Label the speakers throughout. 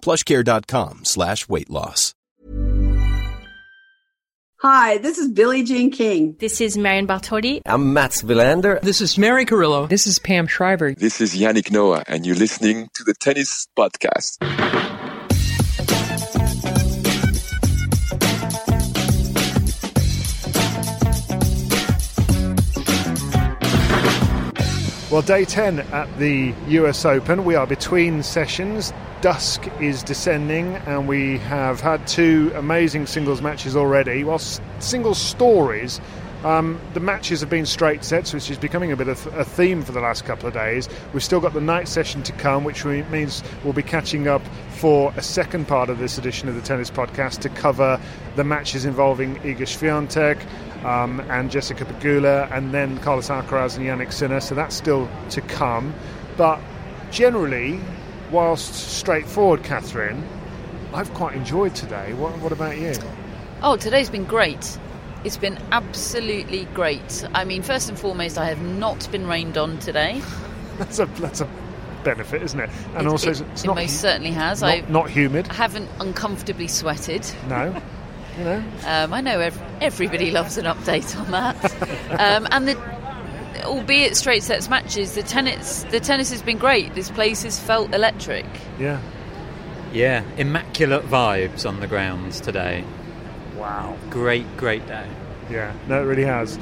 Speaker 1: plushcare.com slash weight loss.
Speaker 2: Hi, this is Billie Jean King.
Speaker 3: This is Marion Bartoli.
Speaker 4: I'm Mats Wilander.
Speaker 5: This is Mary Carillo.
Speaker 6: This is Pam Shriver.
Speaker 7: This is Yannick Noah, and you're listening to the Tennis Podcast.
Speaker 8: Well, day 10 at the US Open. We are between sessions. Dusk is descending, and we have had two amazing singles matches already. While s- singles stories, um, the matches have been straight sets, which is becoming a bit of a theme for the last couple of days. We've still got the night session to come, which means we'll be catching up for a second part of this edition of the Tennis Podcast to cover the matches involving Iga Swiatek, um, and Jessica Pegula, and then Carlos Alcaraz and Jannik Sinner. So that's still to come. But generally, whilst straightforward, Catherine, I've quite enjoyed today. What, what about you?
Speaker 9: Oh, today's been great. It's been absolutely great. I mean, first and foremost, I have not been rained on today.
Speaker 8: That's a that's a benefit, isn't it? And
Speaker 9: It-
Speaker 8: also,
Speaker 9: it,
Speaker 8: it's
Speaker 9: it most certainly has.
Speaker 8: Not,
Speaker 9: I
Speaker 8: not humid.
Speaker 9: I haven't uncomfortably sweated.
Speaker 8: No, you know.
Speaker 9: Um, I know ev- everybody loves an update on that. um, and the, albeit straight sets matches, the tennis the tennis has been great. This place has felt electric.
Speaker 8: Yeah.
Speaker 10: Yeah, immaculate vibes on the grounds today.
Speaker 8: Wow.
Speaker 10: Great, great day.
Speaker 8: Yeah, no, it really has.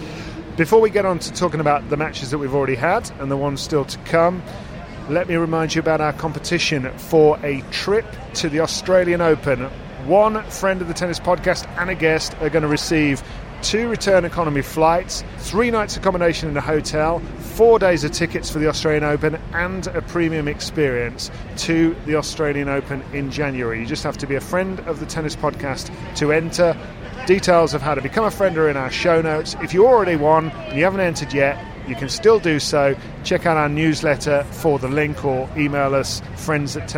Speaker 8: Before we get on to talking about the matches that we've already had and the ones still to come, let me remind you about our competition for a trip to the Australian Open. One friend of the Tennis Podcast and a guest are going to receive two return economy flights, three nights accommodation in a hotel, four days of tickets for the Australian Open, and a premium experience to the Australian Open in January. You just have to be a friend of the Tennis Podcast to enter. Details of how to become a friend are in our show notes. If you already won and you haven't entered yet, you can still do so. Check out our newsletter for the link or email us friends at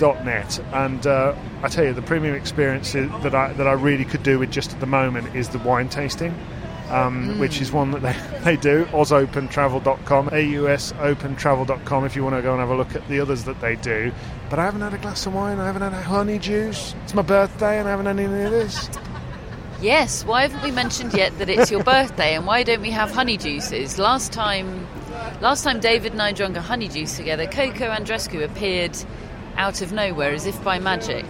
Speaker 8: tennispodcast.net. And uh, I tell you, the premium experience that I, that I really could do with just at the moment is the wine tasting. Um, Which is one that they, they do, ausopentravel.com, ausopentravel.com if you want to go and have a look at the others that they do. But I haven't had a glass of wine, I haven't had a Honey Deuce. It's my birthday and I haven't had any of this.
Speaker 9: Yes, why haven't we mentioned yet that it's your birthday and why don't we have Honey Deuces? Last time last time David and I drank a Honey Deuce together, Coco Andrescu appeared out of nowhere as if by magic.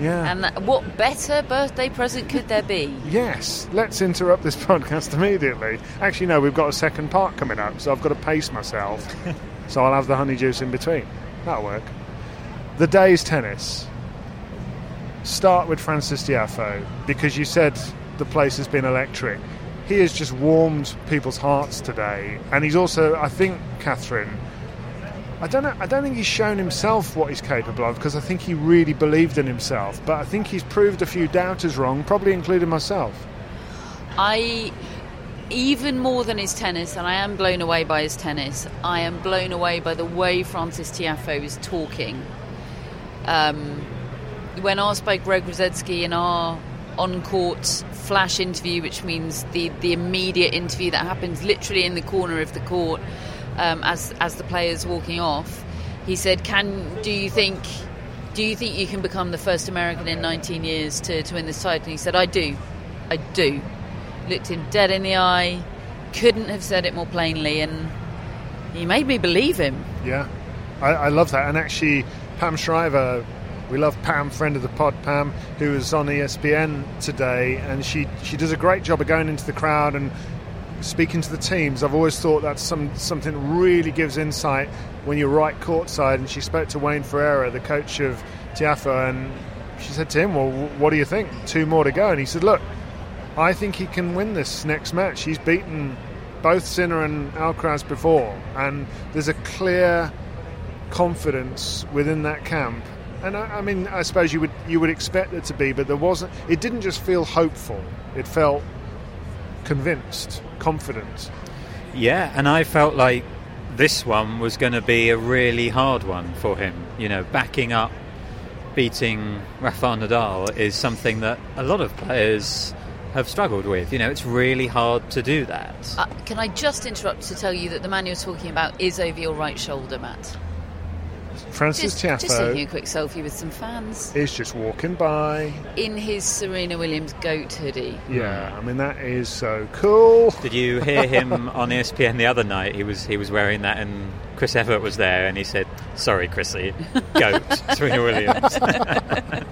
Speaker 8: Yeah.
Speaker 9: And that, what better birthday present could there be?
Speaker 8: Yes, let's interrupt this podcast immediately. Actually, no, we've got a second part coming up, so I've got to pace myself. so I'll have the Honey Deuce in between. That'll work. The day's tennis. Start with Francis Tiafoe because you said the place has been electric. He has just warmed people's hearts today, and he's also, I think, Catherine. I don't know. I don't think he's shown himself what he's capable of because I think he really believed in himself. But I think he's proved a few doubters wrong, probably including myself.
Speaker 9: I even more than his tennis, and I am blown away by his tennis. I am blown away by the way Francis Tiafoe is talking. Um, when asked by Greg Rusedski in our on-court flash interview, which means the, the immediate interview that happens literally in the corner of the court um, as as the player's walking off, he said, "Can do you think do you think you can become the first American in 19 years to, to win this title?" And he said, "I do, I do." Looked him dead in the eye, couldn't have said it more plainly, and he made me believe him.
Speaker 8: Yeah, I, I love that. And actually, Pam Shriver We love Pam, friend of the pod, Pam, who was on ESPN today, and she, she does a great job of going into the crowd and speaking to the teams. I've always thought that's some something really gives insight when you're right courtside. And she spoke to Wayne Ferreira, the coach of Tiafoe, and she said to him, "Well, what do you think? Two more to go." And he said, "Look, I think he can win this next match. He's beaten both Sinner and Alcaraz before, and there's a clear confidence within that camp." And I, I mean, I suppose you would you would expect it to be, but there wasn't. It didn't just feel hopeful; it felt convinced, confident.
Speaker 10: Yeah, and I felt like this one was going to be a really hard one for him. You know, backing up, beating Rafael Nadal is something that a lot of players have struggled with. You know, it's really hard to do that.
Speaker 9: Uh, can I just interrupt to tell you that the man you're talking about is over your right shoulder, Matt?
Speaker 8: Francis
Speaker 9: Just, just
Speaker 8: Tiafoe
Speaker 9: taking a quick selfie with some fans
Speaker 8: is just walking by.
Speaker 9: in his Serena Williams goat hoodie.
Speaker 8: Yeah, I mean that is so cool.
Speaker 10: Did you hear him on ESPN the other night? He was he was wearing that, and Chris Evert was there, and he said, "Sorry, Chrissy, goat, Serena Williams."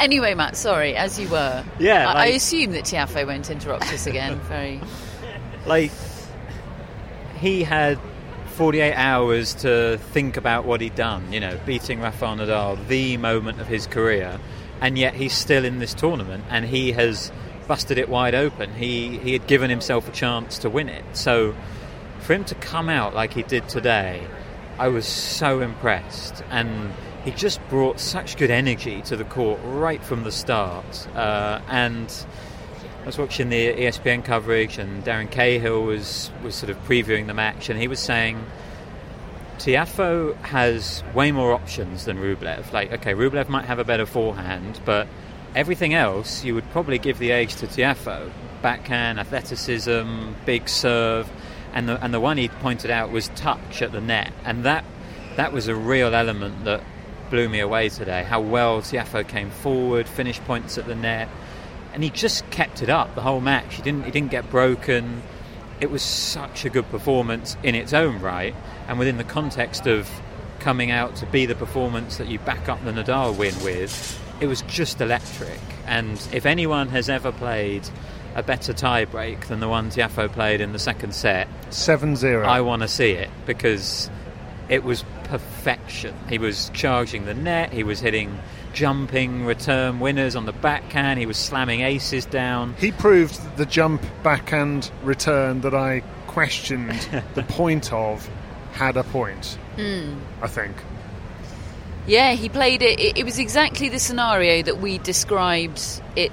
Speaker 9: Anyway, Matt, sorry, as you were.
Speaker 10: Yeah,
Speaker 9: I, I assume that Tiafoe won't interrupt us again. Very.
Speaker 10: like he had 48 hours to think about what he'd done. You know, beating Rafael Nadal, the moment of his career, and yet he's still in this tournament, and he has busted it wide open. He he had given himself a chance to win it. So for him to come out like he did today, I was so impressed, and he just brought such good energy to the court right from the start, uh, and. I was watching the ESPN coverage, and Darren Cahill was, was sort of previewing the match, and he was saying Tiafoe has way more options than Rublev. Like, okay, Rublev might have a better forehand, but everything else you would probably give the edge to Tiafoe. Backhand, athleticism, big serve, and the and the one he pointed out was touch at the net, and that that was a real element that blew me away today. How well Tiafoe came forward, finished points at the net, and he just kept it up the whole match. He didn't he didn't get broken. It was such a good performance in its own right, and within the context of coming out to be the performance that you back up the Nadal win with, it was just electric. And if anyone has ever played a better tie break than the one Tiafoe played in the second set,
Speaker 8: 7 0.
Speaker 10: I want to see it because it was perfection. He was charging the net, he was hitting jumping return winners on the backhand, he was slamming aces down.
Speaker 8: He proved the jump backhand return that I questioned the point of had a point. Hmm. I think.
Speaker 9: Yeah, he played it. it. It was exactly the scenario that we described it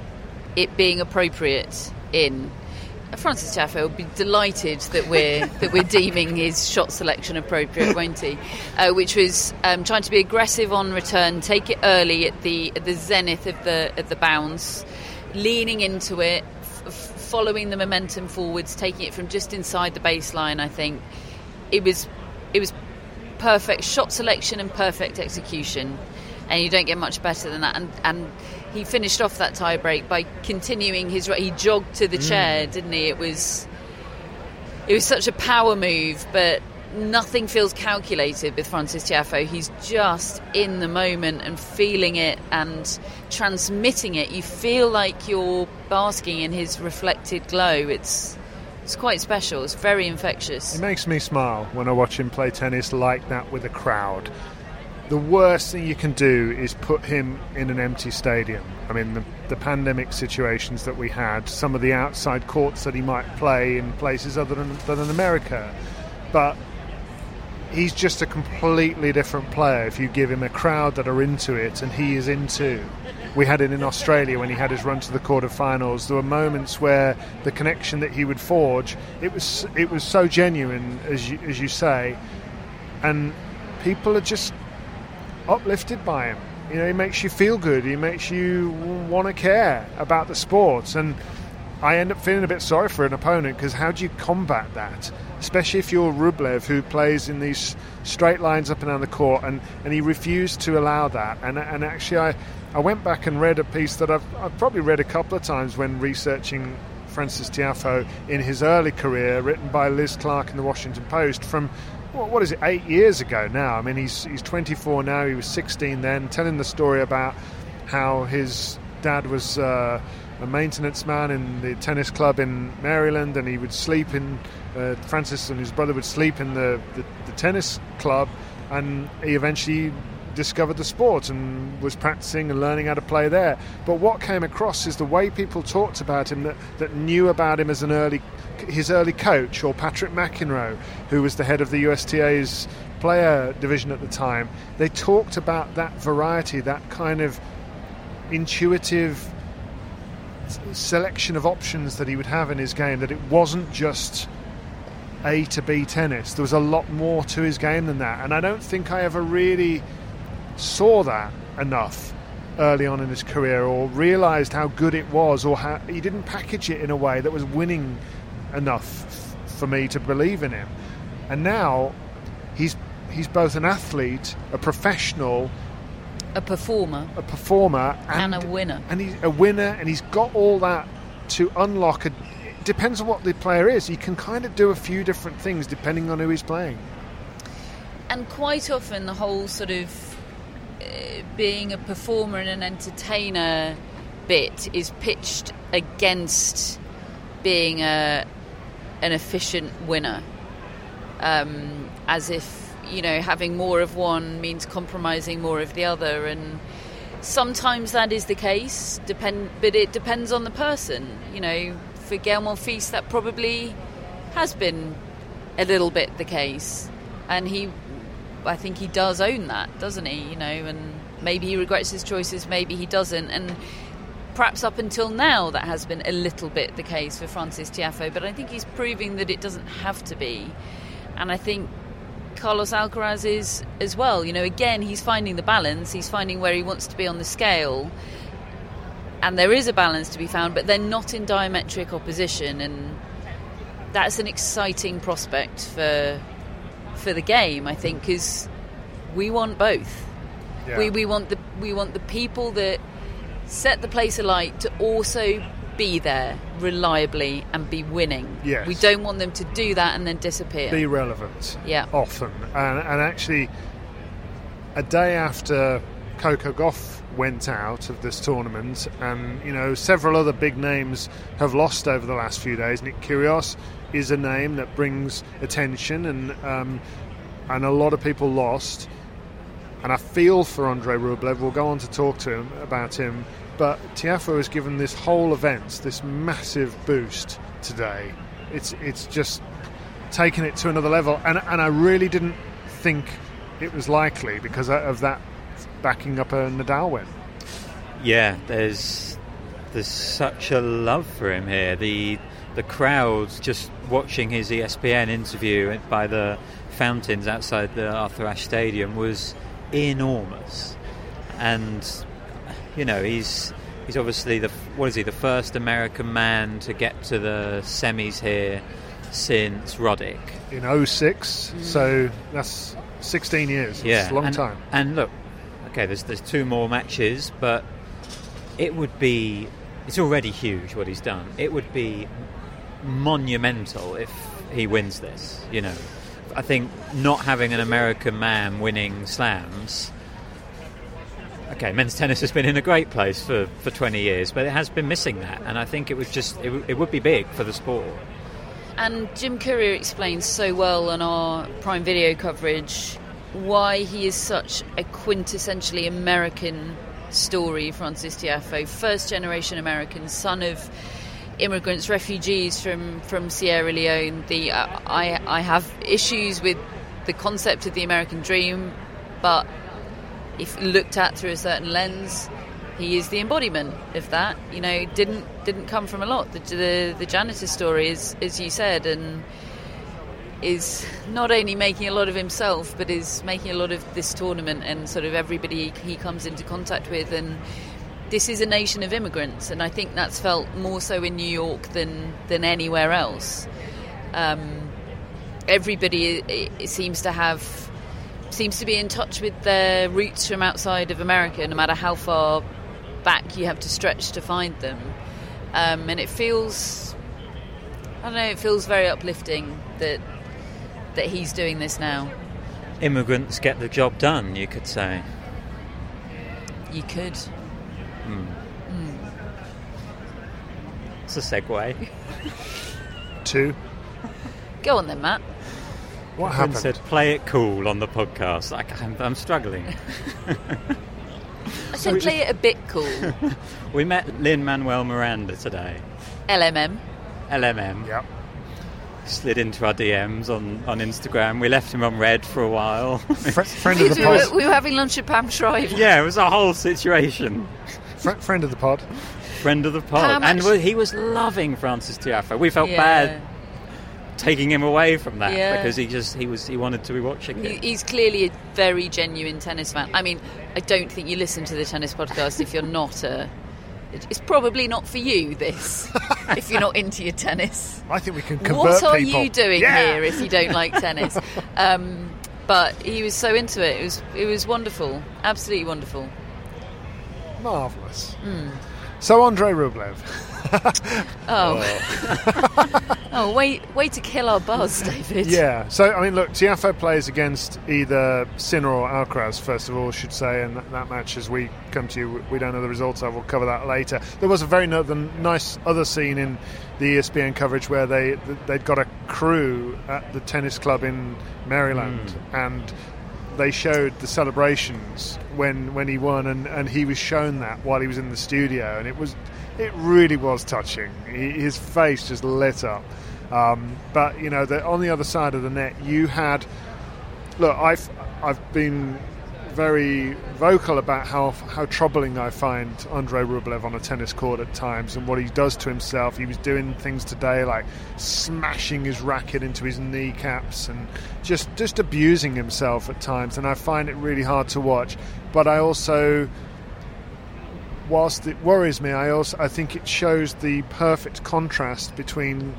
Speaker 9: it being appropriate in. Francis Tiafoe will be delighted that we're that we're deeming his shot selection appropriate, won't he? Uh, which was um, trying to be aggressive on return, take it early at the at the zenith of the at the bounce, leaning into it, f- following the momentum forwards, taking it from just inside the baseline. I think it was it was perfect shot selection and perfect execution, and you don't get much better than that. And and he finished off that tie break by continuing his. He jogged to the mm. chair, didn't he? It was it was such a power move, but nothing feels calculated with Francis Tiafoe. He's just in the moment and feeling it and transmitting it. You feel like you're basking in his reflected glow. It's it's quite special. It's very infectious.
Speaker 8: It makes me smile when I watch him play tennis like that with a crowd. The worst thing you can do is put him in an empty stadium. I mean, the, the pandemic situations that we had, some of the outside courts that he might play in places other than, than America. But he's just a completely different player if you give him a crowd that are into it, and he is into. We had it in Australia when he had his run to the quarterfinals. There were moments where the connection that he would forge, it was it was so genuine, as you, as you say, and people are just uplifted by him. You know, he makes you feel good. He makes you want to care about the sports. And I end up feeling a bit sorry for an opponent because how do you combat that? Especially if you're Rublev, who plays in these straight lines up and down the court, and, and he refused to allow that. And, and actually, I, I went back and read a piece that I've, I've probably read a couple of times when researching Francis Tiafoe in his early career, written by Liz Clarke in the Washington Post, from what, is it, eight years ago now. I mean, he's, he's 24 now, he was 16 then, telling the story about how his dad was uh, a maintenance man in the tennis club in Maryland and he would sleep in, uh, Francis and his brother would sleep in the, the, the tennis club and he eventually discovered the sport and was practicing and learning how to play there. But what came across is the way people talked about him that, that knew about him as an early his early coach or Patrick McEnroe, who was the head of the USTA's player division at the time. They talked about that variety, that kind of intuitive selection of options that he would have in his game, that it wasn't just A to B tennis. There was a lot more to his game than that. And I don't think I ever really saw that enough early on in his career or realized how good it was or how he didn't package it in a way that was winning enough for me to believe in him. And now he's he's both an athlete, a professional,
Speaker 9: a performer,
Speaker 8: a performer,
Speaker 9: and, and a winner.
Speaker 8: And he's a winner, and he's got all that to unlock. A, it depends on what the player is. He can kind of do a few different things depending on who he's playing.
Speaker 9: And quite often, the whole sort of uh, being a performer and an entertainer bit is pitched against being a an efficient winner, um, as if you know having more of one means compromising more of the other, and sometimes that is the case. Depend, but it depends on the person. You know, for Gael Monfils, that probably has been a little bit the case, and he, I think he does own that, doesn't he? You know, and maybe he regrets his choices, maybe he doesn't, and perhaps up until now that has been a little bit the case for Francis Tiafoe, but I think he's proving that it doesn't have to be. And I think Carlos Alcaraz is as well. You know, again, he's finding the balance, he's finding where he wants to be on the scale. And there is a balance to be found, but they're not in diametric opposition, and that's an exciting prospect for for the game. I think because we want both. Yeah. We, we want the we want the people that set the place alight to also be there reliably and be winning.
Speaker 8: Yes.
Speaker 9: We don't want them to do that and then disappear.
Speaker 8: Be relevant.
Speaker 9: Yeah.
Speaker 8: Often. And, and actually, a day after Coco Gauff went out of this tournament, and you know several other big names have lost over the last few days. Nick Kyrgios is a name that brings attention, and um, and a lot of people lost and I feel for Andrei Rublev. We'll go on to talk to him about him. But Tiafoe has given this whole event this massive boost today. It's it's just taken it to another level, and and I really didn't think it was likely because of that backing up a Nadal win.
Speaker 10: Yeah, there's there's such a love for him here. The the crowds just watching his ESPN interview by the fountains outside the Arthur Ashe Stadium was enormous, and you know he's he's obviously the what is he the first American man to get to the semis here since Roddick.
Speaker 8: In 06 mm. so that's 16 years. Yeah it's a long
Speaker 10: and,
Speaker 8: time.
Speaker 10: and look okay there's there's two more matches but it would be it's already huge what he's done. It would be monumental if he wins this you know I think not having an American man winning slams. Okay, men's tennis has been in a great place for, for 20 years, but it has been missing that, and I think it would just it, it would be big for the sport.
Speaker 9: And Jim Courier explains so well on our Prime Video coverage why he is such a quintessentially American story, Francis Tiafoe, first generation American, son of immigrants, refugees from, from Sierra Leone. The uh, I I have issues with the concept of the American dream, but if looked at through a certain lens, he is the embodiment of that. You know, didn't didn't come from a lot. The the, the janitor story is, as you said, and is not only making a lot of himself, but is making a lot of this tournament and sort of everybody he comes into contact with and this is a nation of immigrants, and I think that's felt more so in New York than than anywhere else. Um, everybody it, seems to have seems to be in touch with their roots from outside of America, no matter how far back you have to stretch to find them. Um, and it feels, I don't know, it feels very uplifting that that he's doing this now.
Speaker 10: Immigrants get the job done, you could say.
Speaker 9: You could. Mm.
Speaker 10: It's a segue.
Speaker 8: Two.
Speaker 9: Go on then, Matt.
Speaker 8: What
Speaker 10: Catherine
Speaker 8: happened?
Speaker 10: said, "Play it cool" on the podcast. I, I'm, I'm struggling.
Speaker 9: I said play it a bit cool.
Speaker 10: we met Lin Manuel Miranda today.
Speaker 9: LMM.
Speaker 10: LMM
Speaker 8: Yep.
Speaker 10: slid into our DMs on, on Instagram. We left him on read for a while.
Speaker 8: Fr- friend
Speaker 9: We
Speaker 8: of the
Speaker 9: were,
Speaker 8: pod.
Speaker 9: we were having lunch at Pam Shriver.
Speaker 10: yeah, it was a whole situation.
Speaker 8: Fr- friend of the pod.
Speaker 10: Friend of the pod,
Speaker 9: How
Speaker 10: and
Speaker 9: much-
Speaker 10: he was loving Francis Tiafoe. We felt
Speaker 9: Yeah.
Speaker 10: bad taking him away from that
Speaker 9: Yeah.
Speaker 10: because he just he was he wanted to be watching it.
Speaker 9: he's clearly a very genuine tennis fan. I mean, I don't think you listen to the tennis podcast if you're not a. It's probably not for you. This, if you're not into your tennis.
Speaker 8: I think we can convert
Speaker 9: What are
Speaker 8: people.
Speaker 9: you doing
Speaker 8: Yeah!
Speaker 9: here if you don't like tennis? um, but he was so into it. It was it was wonderful, absolutely wonderful.
Speaker 8: Marvelous.
Speaker 9: Hmm.
Speaker 8: So Andrei Rublev.
Speaker 9: Oh, oh, way way to kill our buzz, David.
Speaker 8: Yeah. So I mean, look, Tiafoe plays against either Sinner or Alcaraz. First of all, should say, and that, that match, as we come to you, we don't know the results of. We'll cover that later. There was a very no- the nice other scene in the ESPN coverage where they they'd got a crew at the tennis club in Maryland, and they showed the celebrations when when he won, and, and he was shown that while he was in the studio, and it was it really was touching. He, his face just lit up. Um, but you know, the, on the other side of the net, you had look. I've I've been very vocal about how how troubling I find Andrei Rublev on a tennis court at times and what he does to himself. He was doing things today like smashing his racket into his kneecaps and just just abusing himself at times. And I find it really hard to watch. But I also whilst it worries me, I also I think it shows the perfect contrast between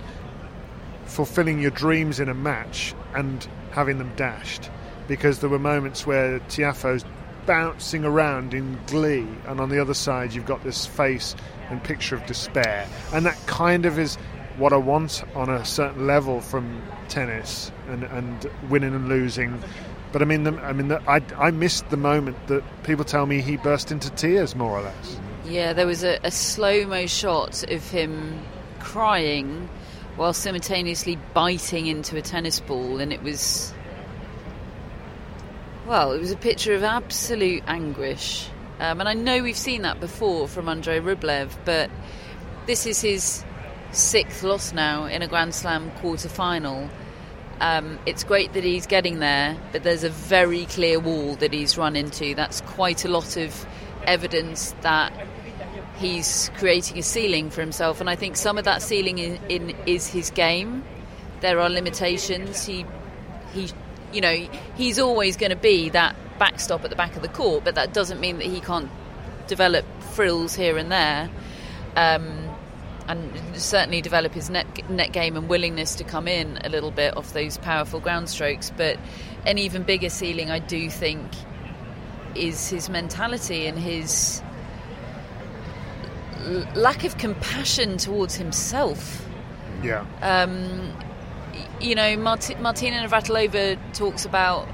Speaker 8: fulfilling your dreams in a match and having them dashed. Because there were moments where Tiafoe's bouncing around in glee, and on the other side you've got this face and picture of despair, and that kind of is what I want on a certain level from tennis and, and winning and losing. But I mean, the, I mean, the, I, I missed the moment that people tell me he burst into tears, more or less.
Speaker 9: Yeah, there was a, a slow mo shot of him crying while simultaneously biting into a tennis ball, and it was. Well, it was a picture of absolute anguish. Um, and I know we've seen that before from Andrei Rublev, but this is his sixth loss now in a Grand Slam quarter final. Um, it's great that he's getting there, but there's a very clear wall that he's run into. That's quite a lot of evidence that he's creating a ceiling for himself, and I think some of that ceiling in, in is his game. There are limitations. He, he, you know, he's always going to be that backstop at the back of the court, but that doesn't mean that he can't develop frills here and there. Um, and certainly develop his net, net game and willingness to come in a little bit off those powerful ground strokes. But an even bigger ceiling, I do think, is his mentality and his lack of compassion towards himself.
Speaker 8: Yeah.
Speaker 9: Um, you know, Mart- Martina Navratilova talks about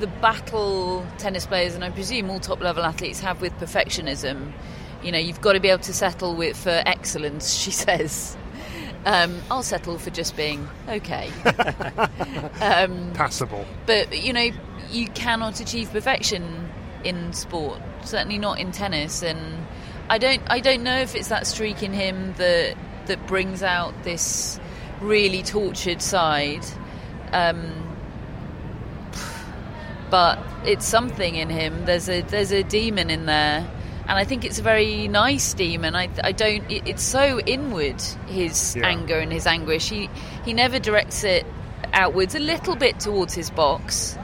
Speaker 9: the battle tennis players, and I presume all top level athletes have with perfectionism. You know, you've got to be able to settle with for excellence, she says. Um, I'll settle for just being okay. um,
Speaker 8: Passable.
Speaker 9: but you know, you cannot achieve perfection in sport. Certainly not in tennis. And I don't, I don't know if it's that streak in him that that brings out this really tortured side. Um, but it's something in him. There's a there's a demon in there, and I think it's a very nice demon. I I don't. It, it's so inward his
Speaker 8: Yeah.
Speaker 9: anger and his anguish. He he never directs it outwards. A little bit towards his box,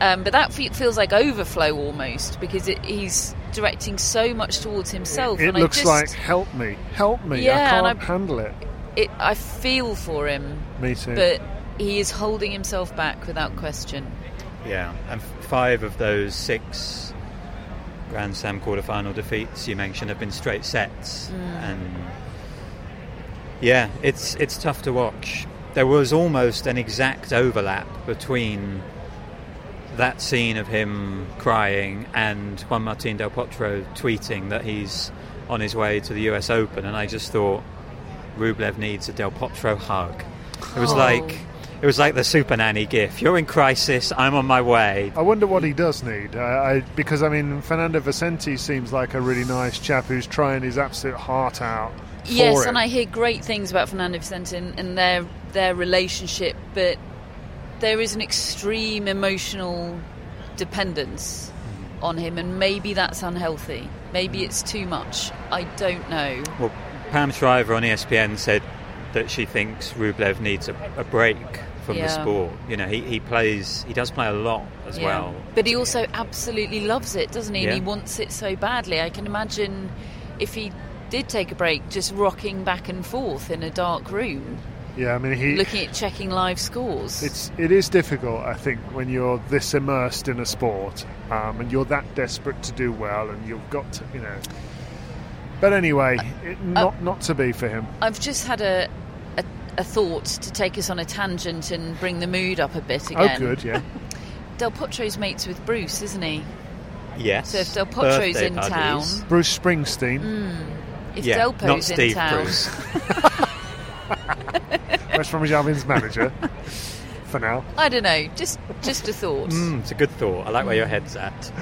Speaker 9: um, but that fe- feels like overflow almost because it, he's directing so much towards himself.
Speaker 8: It
Speaker 9: and
Speaker 8: looks
Speaker 9: I just,
Speaker 8: like help me, help me.
Speaker 9: Yeah,
Speaker 8: I can't
Speaker 9: I-
Speaker 8: handle it.
Speaker 9: It, I feel for him,
Speaker 8: Me too.
Speaker 9: but he is holding himself back without question.
Speaker 10: Yeah, and five of those six Grand Slam quarterfinal defeats you mentioned have been straight sets, mm. and yeah, it's it's tough to watch. there was almost an exact overlap between that scene of him crying and Juan Martin Del Potro tweeting that he's on his way to the US Open, and I just thought Rublev needs a Del Potro hug. It was
Speaker 9: Oh.
Speaker 10: like it was like the Super Nanny gif. You're in crisis. I'm on my way.
Speaker 8: I wonder what he does need. Uh, I, because, I mean, Fernando Vicente seems like a really nice chap who's trying his absolute heart out. For
Speaker 9: Yes,
Speaker 8: it.
Speaker 9: and I hear great things about Fernando Vicente and, and their their relationship, but there is an extreme emotional dependence on him, and maybe that's unhealthy. Maybe it's too much. I don't know.
Speaker 10: Well, Pam Shriver on ESPN said that she thinks Rublev needs a, a break from
Speaker 9: Yeah.
Speaker 10: the sport. You know, he, he plays, he does play a lot as
Speaker 9: Yeah.
Speaker 10: well.
Speaker 9: But he also absolutely loves it, doesn't he?
Speaker 10: Yeah.
Speaker 9: And he wants it so badly. I can imagine if he did take a break, just rocking back and forth in a dark room,
Speaker 8: Yeah, I mean, he.
Speaker 9: looking at checking live scores.
Speaker 8: It's it is difficult, I think, when you're this immersed in a sport um, and you're that desperate to do well, and you've got to, you know. But anyway, uh, it, uh, not not to be for him.
Speaker 9: I've just had a, a a thought to take us on a tangent and bring the mood up a bit oh, again.
Speaker 8: Oh, good, yeah.
Speaker 9: Del Potro's mates with Bruce, isn't he?
Speaker 10: Yes.
Speaker 9: So if Del Potro's
Speaker 10: Birthday
Speaker 9: in
Speaker 10: buddies.
Speaker 9: town,
Speaker 8: Bruce Springsteen, hmm.
Speaker 9: if
Speaker 10: yeah,
Speaker 9: Delpo's
Speaker 10: not
Speaker 9: in
Speaker 10: Steve
Speaker 9: town,
Speaker 10: Bruce.
Speaker 8: West Bromwich Albion's manager, for now.
Speaker 9: I don't know. Just just a thought.
Speaker 10: Mm, it's a good thought. I like where your head's at.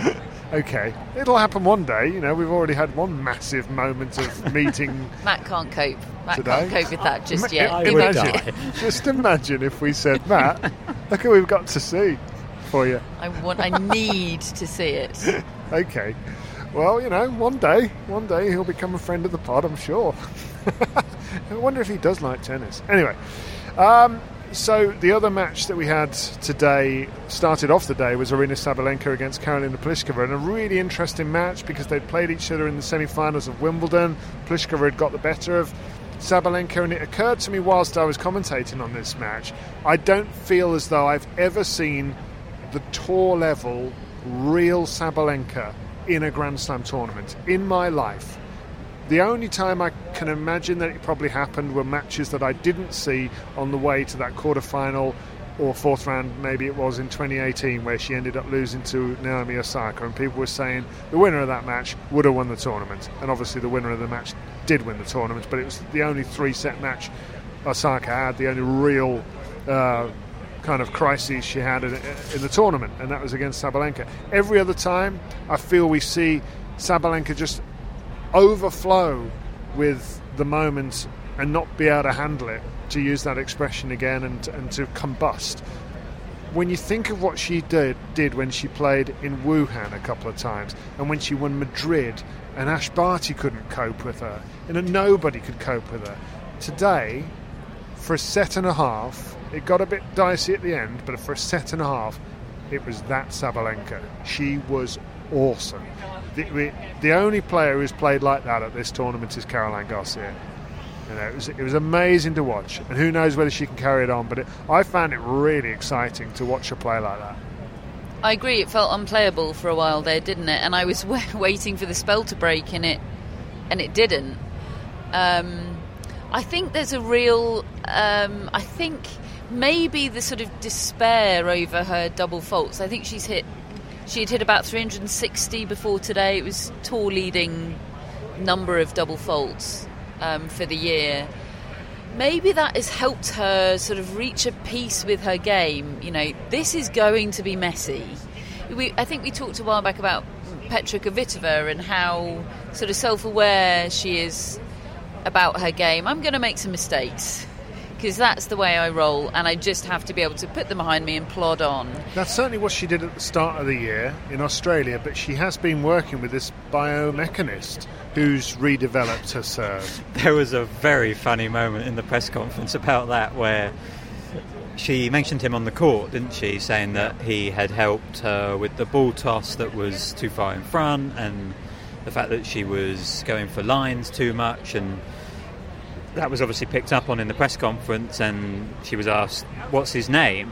Speaker 8: Okay, it'll happen one day. You know, we've already had one massive moment of meeting
Speaker 9: Matt can't cope. Matt
Speaker 8: Today?
Speaker 9: can't cope with that just yet.
Speaker 10: I
Speaker 9: He
Speaker 10: would
Speaker 9: won't
Speaker 10: die.
Speaker 8: Just imagine if we said, Matt, look what we've got to see for you.
Speaker 9: I want. I need to see it.
Speaker 8: Okay. Well, you know, one day, one day he'll become a friend of the pod, I'm sure. I wonder if he does like tennis. Anyway, um, so the other match that we had today, started off the day, was Aryna Sabalenka against Karolina Pliskova, and a really interesting match because they'd played each other in the semi-finals of Wimbledon. Pliskova had got the better of Sabalenka, and it occurred to me whilst I was commentating on this match, I don't feel as though I've ever seen the tour level real Sabalenka in a Grand Slam tournament in my life. The only time I can imagine that it probably happened were matches that I didn't see on the way to that quarter final or fourth round, maybe it was in 2018, where she ended up losing to Naomi Osaka. And people were saying the winner of that match would have won the tournament. And obviously, the winner of the match did win the tournament, but it was the only three set match Osaka had, the only real uh, kind of crisis she had in, in the tournament, and that was against Sabalenka. Every other time, I feel we see Sabalenka just overflow with the moment and not be able to handle it, to use that expression again, and, and to combust. When you think of what she did, did when she played in Wuhan a couple of times, and when she won Madrid, and Ash Barty couldn't cope with her, and nobody could cope with her. Today, for a set and a half, it got a bit dicey at the end, but for a set and a half, it was that Sabalenka. She was awesome. The, the only player who's played like that at this tournament is Caroline Garcia. You know, it was it was amazing to watch, and who knows whether she can carry it on. But it, I found it really exciting to watch her play like that.
Speaker 9: I agree. It felt unplayable for a while there, didn't it? And I was wa- waiting for the spell to break, in it and it didn't. Um, I think there's a real. Um, I think maybe the sort of despair over her double faults. I think she's hit. She had hit about 360 before today. It was tour leading number of double faults um, for the year. Maybe that has helped her sort of reach a peace with her game. You know, this is going to be messy. We, I think we talked a while back about Petra Kvitova and how sort of self-aware she is about her game. I'm going to make some mistakes because that's the way I roll, and I just have to be able to put them behind me and plod on.
Speaker 8: That's certainly what she did at the start of the year in Australia, but she has been working with this biomechanist who's redeveloped her serve.
Speaker 10: There was a very funny moment in the press conference about that where she mentioned him on the court, didn't she? Saying that he had helped her with the ball toss that was too far in front and the fact that she was going for lines too much and that was obviously picked up on in the press conference and she was asked what's his name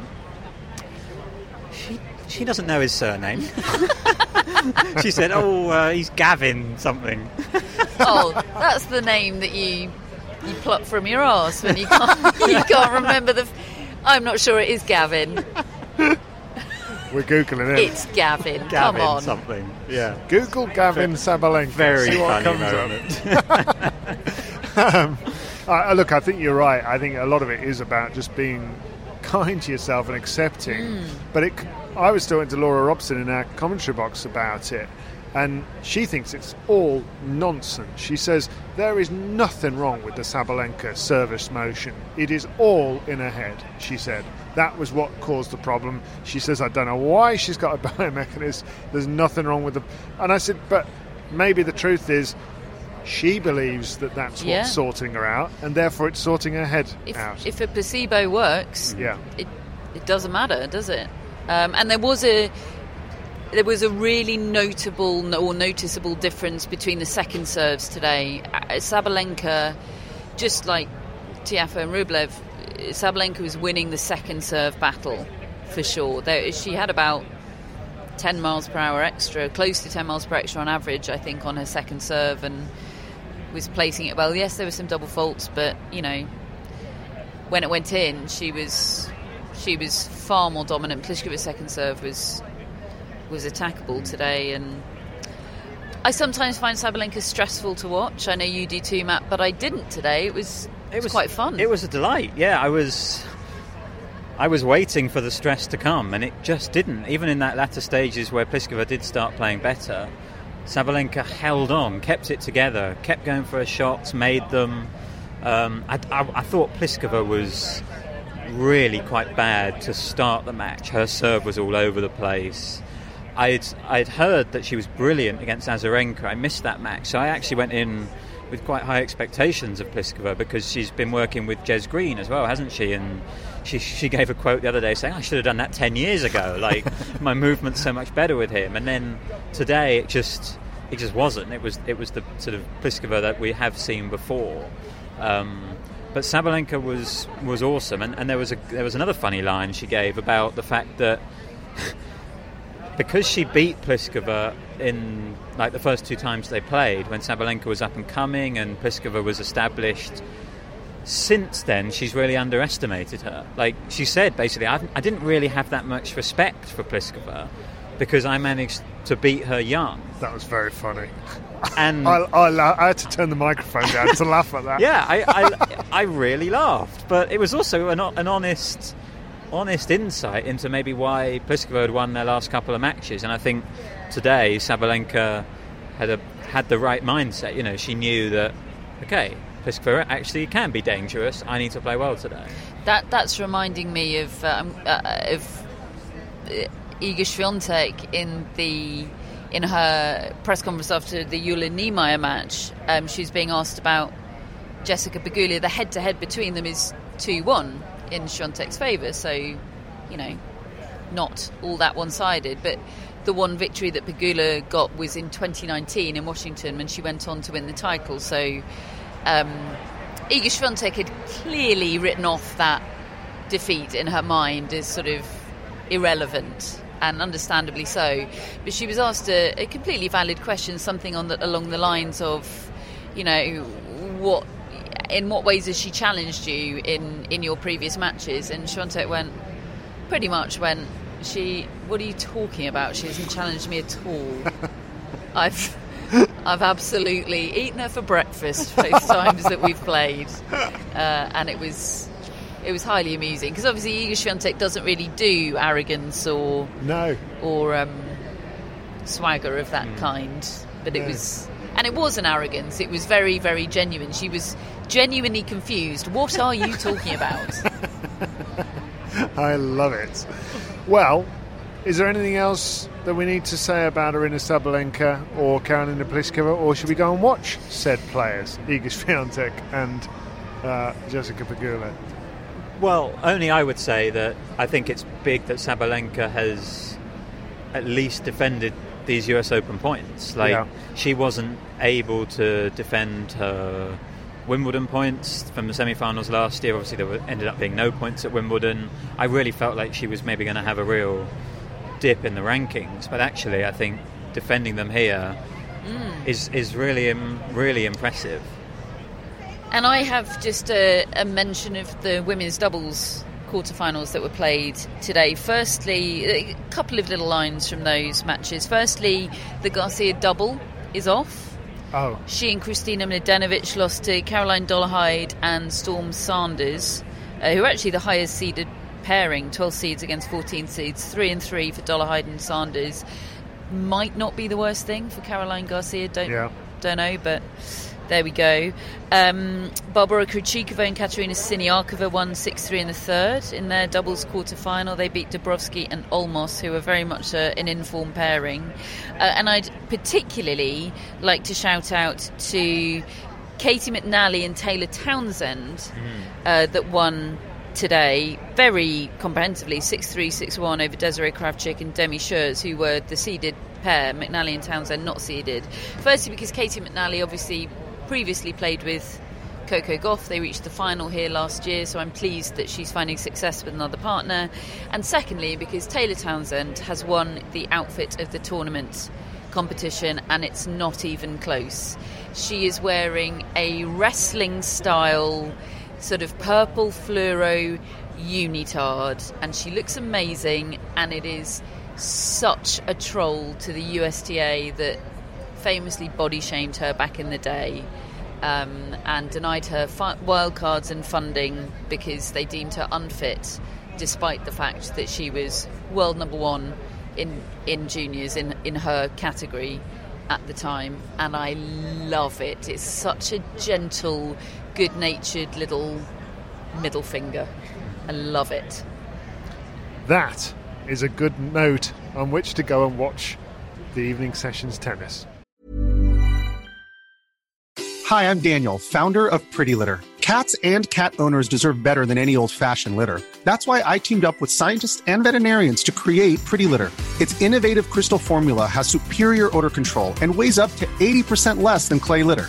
Speaker 10: she, she doesn't know his surname she said oh uh, he's Gavin something
Speaker 9: oh, that's the name that you you pluck from your arse when you can't, you can't remember the. F- I'm not sure it is Gavin.
Speaker 8: We're googling it.
Speaker 9: It's Gavin. Come
Speaker 10: Gavin
Speaker 9: on.
Speaker 10: something. Yeah.
Speaker 8: Google Gavin Sabalenka.
Speaker 10: Very
Speaker 8: See what
Speaker 10: funny
Speaker 8: comes up.
Speaker 10: moment.
Speaker 8: um, uh, look, I think you're right. I think a lot of it is about just being kind to yourself and accepting. But it, I was talking to Laura Robson in our commentary box about it, and she thinks it's all nonsense. She says there is nothing wrong with the Sabalenka service motion. It is all in her head. She said that was what caused the problem. She says I don't know why she's got a biomechanism. There's nothing wrong with the. And I said, but maybe the truth is she believes that that's
Speaker 9: Yeah.
Speaker 8: what's sorting her out, and therefore it's sorting her head
Speaker 9: If,
Speaker 8: out.
Speaker 9: if a placebo works,
Speaker 8: yeah.
Speaker 9: it it doesn't matter, does it? Um, and there was a there was a really notable or noticeable difference between the second serves today. Sabalenka, just like Tiafoe and Rublev, Sabalenka was winning the second serve battle for sure. There, she had about 10 miles per hour extra, close to 10 miles per extra on average, I think, on her second serve, and was placing it well. Yes, there were some double faults, but you know, when it went in, she was she was far more dominant. Pliskova's second serve was was attackable today, and I sometimes find Sabalenka stressful to watch. I know you do too, Matt, but I didn't today. It was it was quite fun.
Speaker 10: It was a delight. Yeah, I was. I was waiting for the stress to come, and it just didn't. Even in that latter stages where Pliskova did start playing better, Sabalenka held on, kept it together, kept going for her shots, made them. Um, I, I, I thought Pliskova was really quite bad to start the match. Her serve was all over the place. I'd I'd heard that she was brilliant against Azarenka. I missed that match, so I actually went in with quite high expectations of Pliskova because she's been working with Jez Green as well, hasn't she? And she she gave a quote the other day saying, "I should have done that ten years ago. Like my movement's so much better with him." And then today it just it just wasn't. It was it was the sort of Pliskova that we have seen before. Um, but Sabalenka was was awesome, and, and there was a there was another funny line she gave about the fact that because she beat Pliskova in like the first two times they played when Sabalenka was up and coming and Pliskova was established. Since then, she's really underestimated her. Like she said, basically, I've, I didn't really have that much respect for Pliskova because I managed to beat her young.
Speaker 8: That was very funny.
Speaker 10: And
Speaker 8: I, I, I had to turn the microphone down to laugh at that.
Speaker 10: yeah, I, I, I really laughed, but it was also an, an honest, honest insight into maybe why Pliskova had won their last couple of matches, and I think today Sabalenka had a had the right mindset. You know, she knew that okay, Actually can be dangerous. I need to play well today.
Speaker 9: That that's reminding me of um, uh, of uh, Iga Swiatek in the in her press conference after the Yulia Niemeier match. Um, she was being asked about Jessica Pegula. The head-to-head between them is two-one in Swiatek's favour. So, you know, not all that one-sided, but. The one victory that Pegula got was in 2019 in Washington when she went on to win the title. So, um, Iga Swiatek had clearly written off that defeat in her mind as sort of irrelevant, and understandably so. But she was asked a, a completely valid question, something on the, along the lines of, you know, what, in what ways has she challenged you in in your previous matches? And Swiatek went, pretty much went, she, what are you talking about? She hasn't challenged me at all. I've. I've absolutely eaten her for breakfast both times that we've played, uh, and it was it was highly amusing because obviously Iga Swiatek doesn't really do arrogance or
Speaker 8: No.
Speaker 9: or um, swagger of that kind, but it
Speaker 8: No.
Speaker 9: was and it was an arrogance. It was very very genuine. She was genuinely confused. What are you talking about?
Speaker 8: I love it. Well, is there anything else that we need to say about Aryna Sabalenka or Karolina Pliskova, or should we go and watch said players, Iga Swiatek and uh, Jessica Pegula?
Speaker 10: Well, only I would say that I think it's big that Sabalenka has at least defended these US Open points. Like
Speaker 8: Yeah.
Speaker 10: she wasn't able to defend her Wimbledon points from the semi-finals last year. Obviously, there were, ended up being no points at Wimbledon. I really felt like she was maybe going to have a real dip in the rankings, but actually, I think defending them here is is really im- really impressive.
Speaker 9: And I have just a, a mention of the women's doubles quarterfinals that were played today. Firstly, a couple of little lines from those matches. Firstly, the Garcia double is off.
Speaker 8: Oh,
Speaker 9: She and Kristina Mladenovic lost to Caroline Dolehide and Storm Sanders, uh, who are actually the highest seeded pairing, 12 seeds against 14 seeds, 3 and 3 for Dolehide and Sanders. Might not be the worst thing for Caroline Garcia, don't,
Speaker 8: Yeah.
Speaker 9: don't know, but there we go. Um, Barbara Krejcikova and Katerina Siniakova won 6 3 in the third in their doubles quarter final. They beat Dabrowski and Olmos, who are very much uh, an informed pairing. Uh, and I'd particularly like to shout out to Caty McNally and Taylor Townsend uh, that won today very comprehensively 6-3 6-1 over Desirae Krawczyk and Demi Schuurs who were the seeded pair. McNally and Townsend not seeded. Firstly because Caty McNally obviously previously played with Coco Gauff they reached the final here last year so I'm pleased that she's finding success with another partner. And secondly because Taylor Townsend has won the outfit of the tournament competition and it's not even close. She is wearing a wrestling style sort of purple fluoro unitard and she looks amazing and it is such a troll to the USTA that famously body shamed her back in the day um, and denied her fi- wildcards and funding because they deemed her unfit despite the fact that she was world number one in in juniors in in her category at the time and I love it. It's such a gentle good-natured little middle finger I love it
Speaker 8: that is a good note on which to go and watch the evening sessions tennis.
Speaker 3: Hi, I'm Daniel, founder of Pretty Litter. Cats and cat owners deserve better than any old fashioned litter. That's why I teamed up with scientists and veterinarians to create Pretty Litter. Its innovative crystal formula has superior odor control and weighs up to 80% less than clay litter.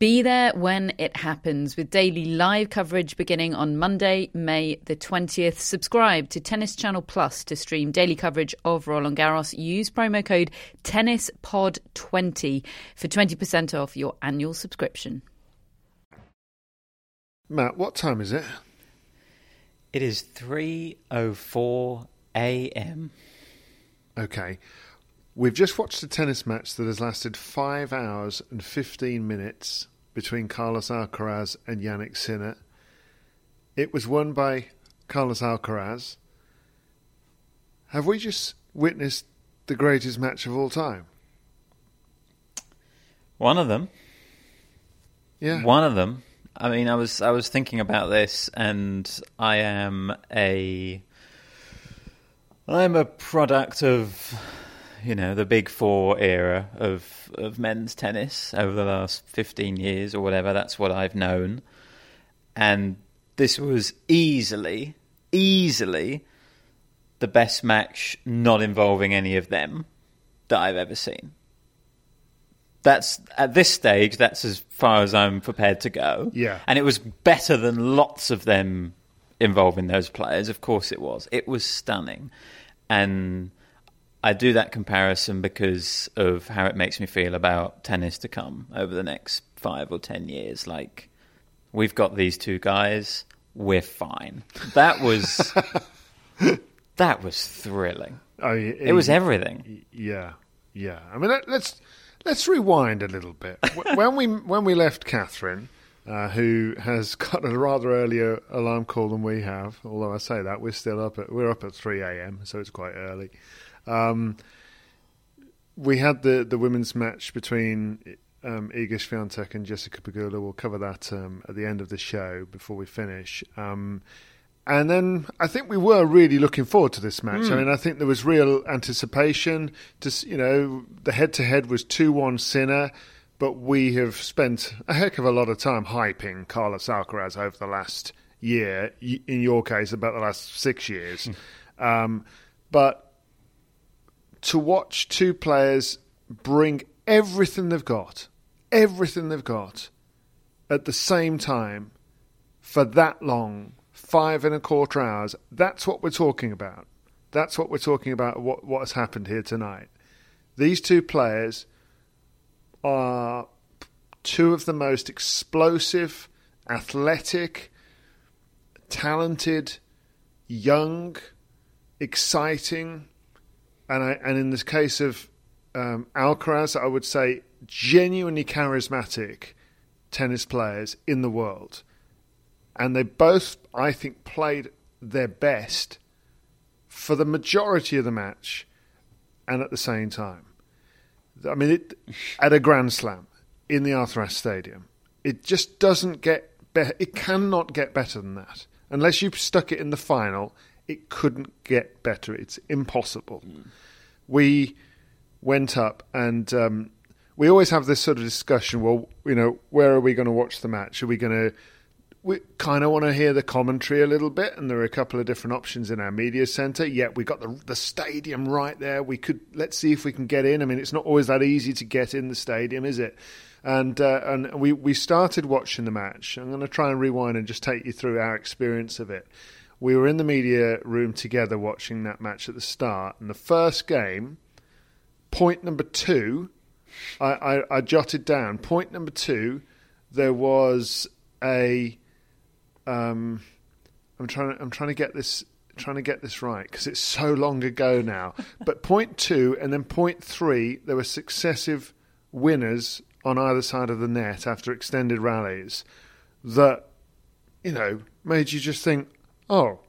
Speaker 9: Be there when it happens with daily live coverage beginning on Monday, May the 20th. Subscribe to Tennis Channel Plus to stream daily coverage of Roland Garros. Use promo code TennisPod20 for 20% off your annual subscription.
Speaker 8: Matt, what time is it?
Speaker 10: It is 3:04 a.m.
Speaker 8: Okay. We've just watched a tennis match that has lasted 5 hours and 15 minutes between Carlos Alcaraz and Jannik Sinner. It was won by Carlos Alcaraz. Have we just witnessed the greatest match of all time?
Speaker 10: One of them.
Speaker 8: Yeah.
Speaker 10: One of them. I mean, I was I was thinking about this, and I am a I'm a product of you know the big four era of of men's tennis over the last fifteen years or whatever. That's what I've known, and this was easily, easily the best match not involving any of them that I've ever seen. That's at this stage. That's as far as I'm prepared to go.
Speaker 8: Yeah.
Speaker 10: and it was better than lots of them involving those players. Of course, it was. It was stunning, and I do that comparison because of how it makes me feel about tennis to come over the next five or ten years. Like we've got these two guys, we're fine. That was that was thrilling.
Speaker 8: Oh,
Speaker 10: It was everything.
Speaker 8: Yeah, yeah. I mean, let, let's let's rewind a little bit. When we when we left Catherine, uh, who has got a rather earlier alarm call than we have, although I say that we're still up at we're up at three a.m., so it's quite early. Um, we had the the women's match between um, Iga Swiatek and Jessica Pegula. We'll cover that um, at the end of the show before we finish. Um, and then I think we were really looking forward to this match. I mean, I think there was real anticipation. Just you know, the head-to-head was two-one Sinner, but we have spent a heck of a lot of time hyping Carlos Alcaraz over the last year. In your case, about the last six years. um, but to watch two players bring everything they've got, everything they've got, at the same time for that long, five and a quarter hours, that's what we're talking about. That's what we're talking about, what, what has happened here tonight. These two players are two of the most explosive, athletic, talented, young, exciting, and I, and in this case of um, Alcaraz, I would say genuinely charismatic tennis players in the world, and they both, I think, played their best for the majority of the match, and at the same time. I mean, it, at a Grand Slam in the Arthur Ashe Stadium, it just doesn't get better. It cannot get better than that. Unless you've stuck it in the final, it couldn't get better. It's impossible. We went up and um, we always have this sort of discussion. Well, you know, where are we going to watch the match? Are we going to? We kind of want to hear the commentary a little bit, and there are a couple of different options in our media centre. Yet we got the the stadium right there. We could let's see if we can get in. I mean, it's not always that easy to get in the stadium, is it? And uh, and we we started watching the match. I'm going to try and rewind and just take you through our experience of it. We were in the media room together watching that match at the start, and the first game, point number two, I, I, I jotted down. Point number two, there was a. Um, I'm trying. I'm trying to get this. Trying to get this right because it's so long ago now. But point two and then point three, there were successive winners on either side of the net after extended rallies that you know made you just think, oh,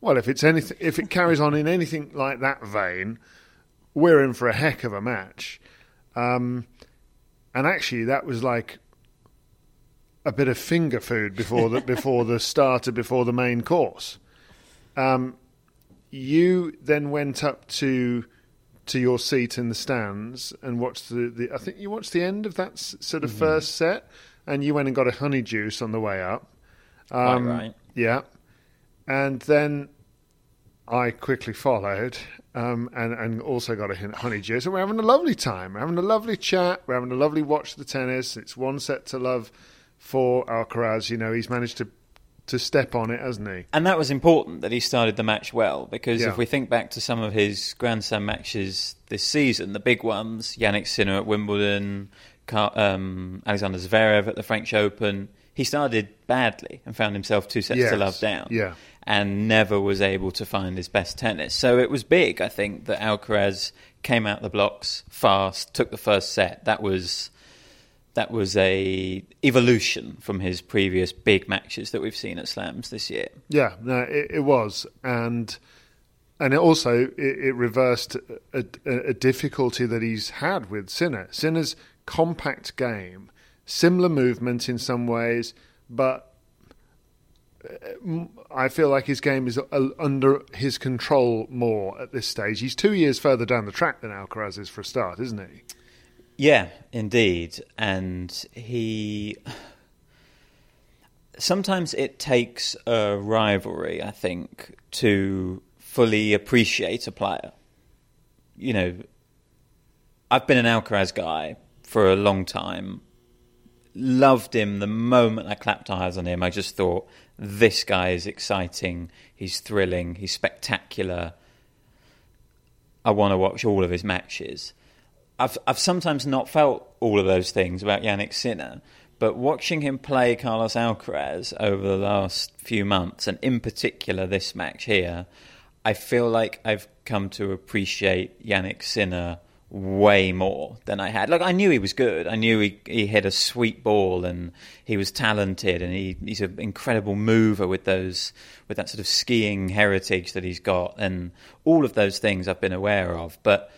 Speaker 8: well, if it's anything, if it carries on in anything like that vein, we're in for a heck of a match. Um, and actually, that was like a bit of finger food before the before the starter, before the main course. Um, you then went up to to your seat in the stands and watched the, the I think you watched the end of that sort of first set, and you went and got a Honey Deuce on the way up. Um,
Speaker 10: right.
Speaker 8: Yeah, and then I quickly followed um, and, and also got a hin- Honey Deuce. And we're having a lovely time. We're having a lovely chat. We're having a lovely watch the tennis. It's one set to love for Alcaraz. You know, he's managed to to step on it, hasn't he?
Speaker 10: And that was important that he started the match well because
Speaker 8: Yeah.
Speaker 10: if we think back to some of his Grand Slam matches this season, the big ones, Jannik Sinner at Wimbledon, Car- um, Alexander Zverev at the French Open, he started badly and found himself two sets
Speaker 8: Yes.
Speaker 10: to love down.
Speaker 8: Yeah.
Speaker 10: And never was able to find his best tennis. So it was big, I think, that Alcaraz came out the blocks fast, took the first set. That was that was a evolution from his previous big matches that we've seen at slams this year.
Speaker 8: Yeah, no, it, it was, and and it also it, it reversed a, a, difficulty that he's had with Sinner. Sinner's compact game, similar movement in some ways, but I feel like his game is uh, under his control more at this stage. He's two years further down the track than Alcaraz is for a start, isn't he?
Speaker 10: Yeah, indeed. And he. sometimes it takes a rivalry, I think, to fully appreciate a player. You know, I've been an Alcaraz guy for a long time. Loved him the moment I clapped eyes on him. I just thought, this guy is exciting. He's thrilling. He's spectacular. I want to watch all of his matches. I've I've sometimes not felt all of those things about Jannik Sinner, but watching him play Carlos Alcaraz over the last few months, and in particular this match here, I feel like I've come to appreciate Jannik Sinner way more than I had. Look, I knew he was good. I knew he, he hit a sweet ball and he was talented and he, he's an incredible mover with those with that sort of skiing heritage that he's got and all of those things I've been aware of. But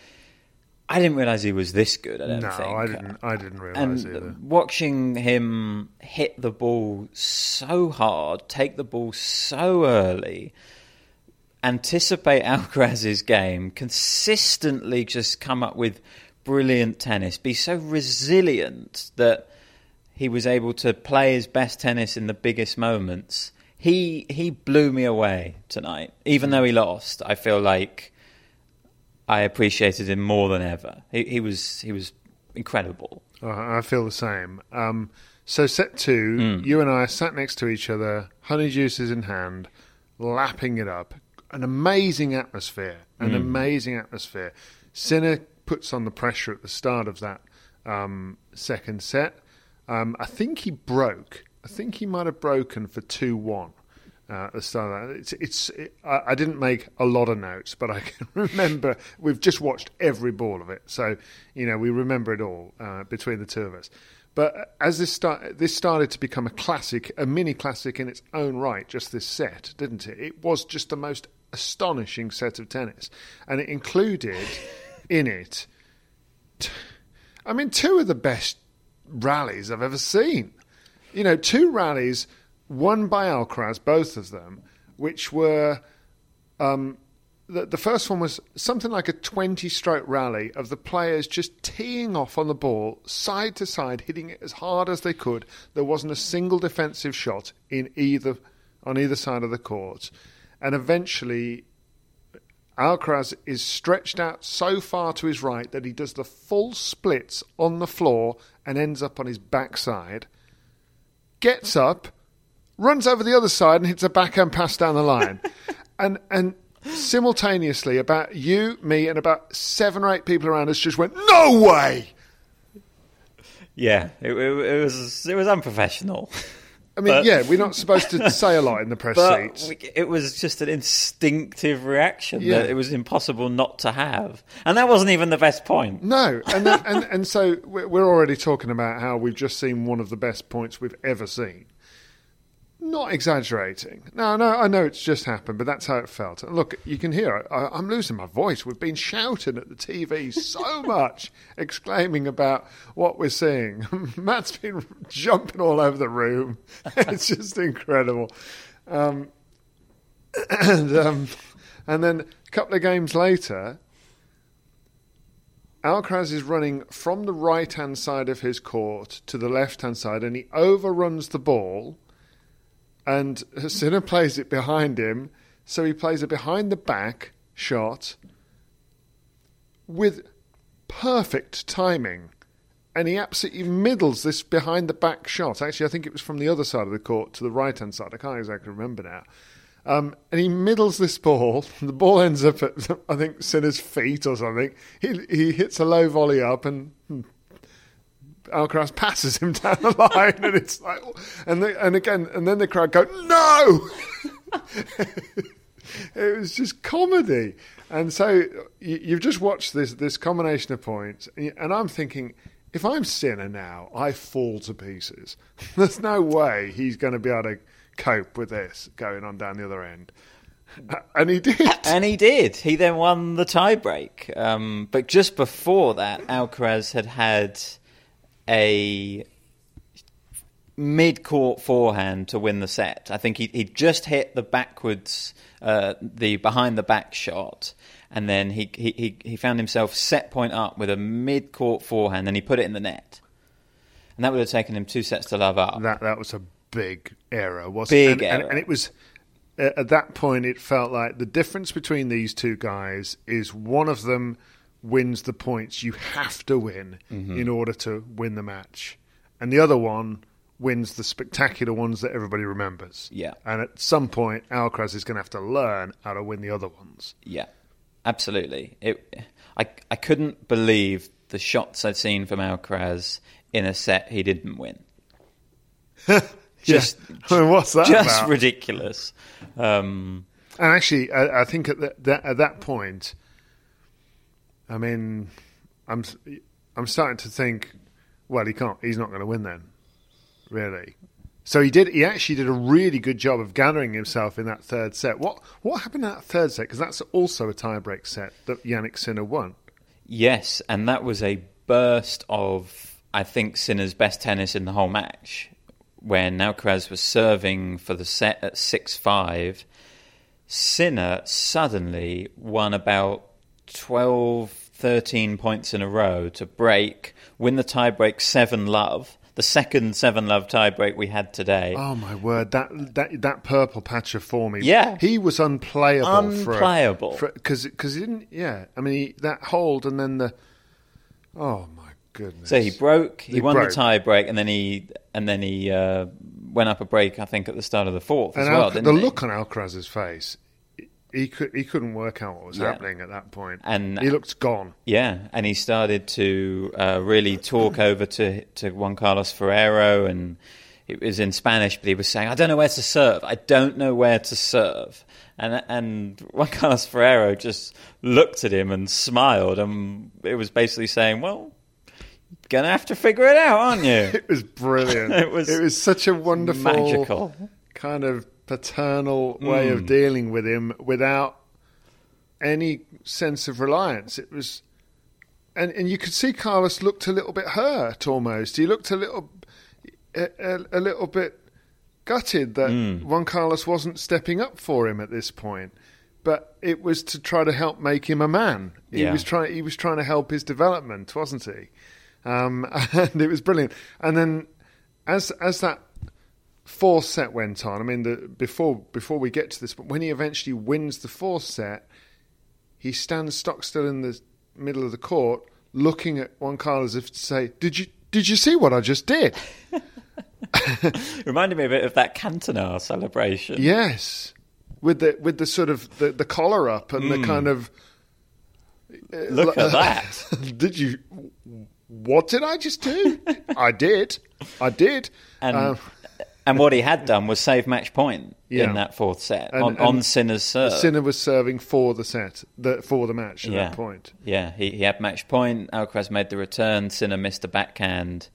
Speaker 10: I didn't realize he was this good. I don't
Speaker 8: no,
Speaker 10: think.
Speaker 8: I didn't. I didn't realize
Speaker 10: and
Speaker 8: either.
Speaker 10: watching him hit the ball so hard, take the ball so early, anticipate Alcaraz's game, consistently just come up with brilliant tennis, be so resilient that he was able to play his best tennis in the biggest moments. He he blew me away tonight. Even though he lost, I feel like I appreciated him more than ever. He, he was he was incredible.
Speaker 8: Uh, I feel the same. Um, so set two,
Speaker 10: Mm.
Speaker 8: you and I sat next to each other, Honey Deuces in hand, lapping it up. An amazing atmosphere. An
Speaker 10: Mm.
Speaker 8: amazing atmosphere. Sinner puts on the pressure at the start of that um, second set. Um, I think he broke. I think he might have broken for two one. Uh, at the start of that. It's, it's, it, I, I didn't make a lot of notes, but I can remember we've just watched every ball of it, so you know we remember it all uh, between the two of us. But as this start, this started to become a classic, a mini classic in its own right, just this set, didn't it? It was just the most astonishing set of tennis, and it included in it, t- I mean, two of the best rallies I've ever seen. You know, two rallies won by Alcaraz, both of them, which were um, the, the first one was something like a 20 stroke rally of the players just teeing off on the ball, side to side, hitting it as hard as they could. There wasn't a single defensive shot in either on either side of the court. And eventually, Alcaraz is stretched out so far to his right that he does the full splits on the floor and ends up on his backside. Gets up, runs over the other side and hits a backhand pass down the line. and and simultaneously, about you, me, and about seven or eight people around us just went, "No way!"
Speaker 10: Yeah, it, it, it was it was unprofessional.
Speaker 8: I mean,
Speaker 10: But-
Speaker 8: yeah, we're not supposed to say a lot in the press seats.
Speaker 10: we- it was just an instinctive reaction
Speaker 8: Yeah.
Speaker 10: that it was impossible not to have, and that wasn't even the best point.
Speaker 8: No, and then, and and so we're already talking about how we've just seen one of the best points we've ever seen. Not exaggerating. No, no, I know it's just happened, but that's how it felt. And look, you can hear it. I, I'm losing my voice. We've been shouting at the TV so much, exclaiming about what we're seeing. Matt's been jumping all over the room. It's just incredible. Um, and um, and then a couple of games later, Alcaraz is running from the right hand side of his court to the left hand side, and he overruns the ball. And Sinner plays it behind him, so he plays a behind the back shot with perfect timing. And he absolutely middles this behind the back shot. Actually, I think it was from the other side of the court to the right hand side. I can't exactly remember now. Um, and he middles this ball. The ball ends up at, I think, Sinner's feet or something. He, he hits a low volley up and hmm, Alcaraz passes him down the line. And it's like, and, and again, and then the crowd go, no! it was just comedy. And so you, you've just watched this, this combination of points. And and I'm thinking, if I'm Sinner now, I fall to pieces. There's no way he's going to be able to cope with this going on down the other end. And he did.
Speaker 10: And he did. He then won the tiebreak. Um, but just before that, Alcaraz had had a mid-court forehand to win the set. I think he he just hit the backwards, uh, the behind the back shot, and then he, he he he found himself set point up with a mid-court forehand, and he put it in the net. And that would have taken him two sets to love up.
Speaker 8: That that was a big error, wasn't it?
Speaker 10: Big
Speaker 8: and, and-
Speaker 10: error.
Speaker 8: and it was at that point. It felt like the difference between these two guys is one of them wins the points you have to win
Speaker 10: Mm-hmm.
Speaker 8: in order to win the match, and the other one wins the spectacular ones that everybody remembers.
Speaker 10: Yeah.
Speaker 8: and at some point, Alcaraz is going to have to learn how to win the other ones.
Speaker 10: Yeah, absolutely. It, I, I couldn't believe the shots I'd seen from Alcaraz in a set he didn't win. Just,
Speaker 8: I mean, what's that
Speaker 10: just
Speaker 8: about?
Speaker 10: ridiculous. Um,
Speaker 8: And actually, I, I think at that, that at that point, I mean, I'm I'm starting to think, well, he can't. He's not going to win then, really. So he did. He actually did a really good job of gathering himself in that third set. What what happened in that third set? Because that's also a tiebreak set that Jannik Sinner won.
Speaker 10: yes, and that was a burst of, I think, Sinner's best tennis in the whole match. When Alcaraz was serving for the set at 6 5, Sinner suddenly won about 12, 13 points in a row to break, win the tiebreak 7 love, the second 7 love tiebreak we had today.
Speaker 8: Oh my word! That that that purple patch of form. He,
Speaker 10: Yeah.
Speaker 8: he was unplayable.
Speaker 10: Unplayable.
Speaker 8: because because he didn't. Yeah, I mean he, that hold and then the. Oh my goodness!
Speaker 10: So he broke. He,
Speaker 8: He
Speaker 10: won
Speaker 8: broke.
Speaker 10: the tiebreak and then he and then he uh, went up a break. I think at the start of the fourth as
Speaker 8: And
Speaker 10: well.
Speaker 8: Al-
Speaker 10: didn't
Speaker 8: the
Speaker 10: he?
Speaker 8: look on Alcaraz's face, he could he couldn't work out what was
Speaker 10: Yeah.
Speaker 8: happening at that point,
Speaker 10: And-
Speaker 8: he looked gone.
Speaker 10: Yeah, and he started to uh, really talk over to to Juan Carlos Ferrero, and it was in Spanish, but he was saying, "I don't know where to serve. I don't know where to serve." And and Juan Carlos Ferrero just looked at him and smiled, and it was basically saying, "Well." You're gonna have to figure it out, aren't you?
Speaker 8: It was brilliant.
Speaker 10: It was
Speaker 8: it was such a wonderful,
Speaker 10: magical.
Speaker 8: kind of paternal way
Speaker 10: Mm.
Speaker 8: of dealing with him without any sense of reliance. It was, and and you could see Carlos looked a little bit hurt almost. He looked a little, a, a, a little bit gutted that
Speaker 10: Mm.
Speaker 8: Juan Carlos wasn't stepping up for him at this point. But it was to try to help make him a man. He
Speaker 10: Yeah.
Speaker 8: was trying. He was trying to help his development, wasn't he? Um, and it was brilliant. And then, as as that fourth set went on, I mean, the, before before we get to this, but when he eventually wins the fourth set, he stands stock still in the middle of the court, looking at Juan Carlos as if to say, "Did you did you see what I just did?"
Speaker 10: Reminded me a bit of that Cantona celebration.
Speaker 8: yes, with the with the sort of the, the collar up and the
Speaker 10: Mm.
Speaker 8: kind of. uh,
Speaker 10: Look at that.
Speaker 8: did you? What did I just do? I did. I did.
Speaker 10: And
Speaker 8: Um,
Speaker 10: and what he had done was save match point
Speaker 8: Yeah.
Speaker 10: in that fourth set
Speaker 8: And-
Speaker 10: on, on
Speaker 8: and
Speaker 10: Sinner's serve.
Speaker 8: Sinner was serving for the set, the, for the match at
Speaker 10: yeah.
Speaker 8: that point.
Speaker 10: Yeah, he, he had match point. Alcaraz made the return. Sinner missed a backhand.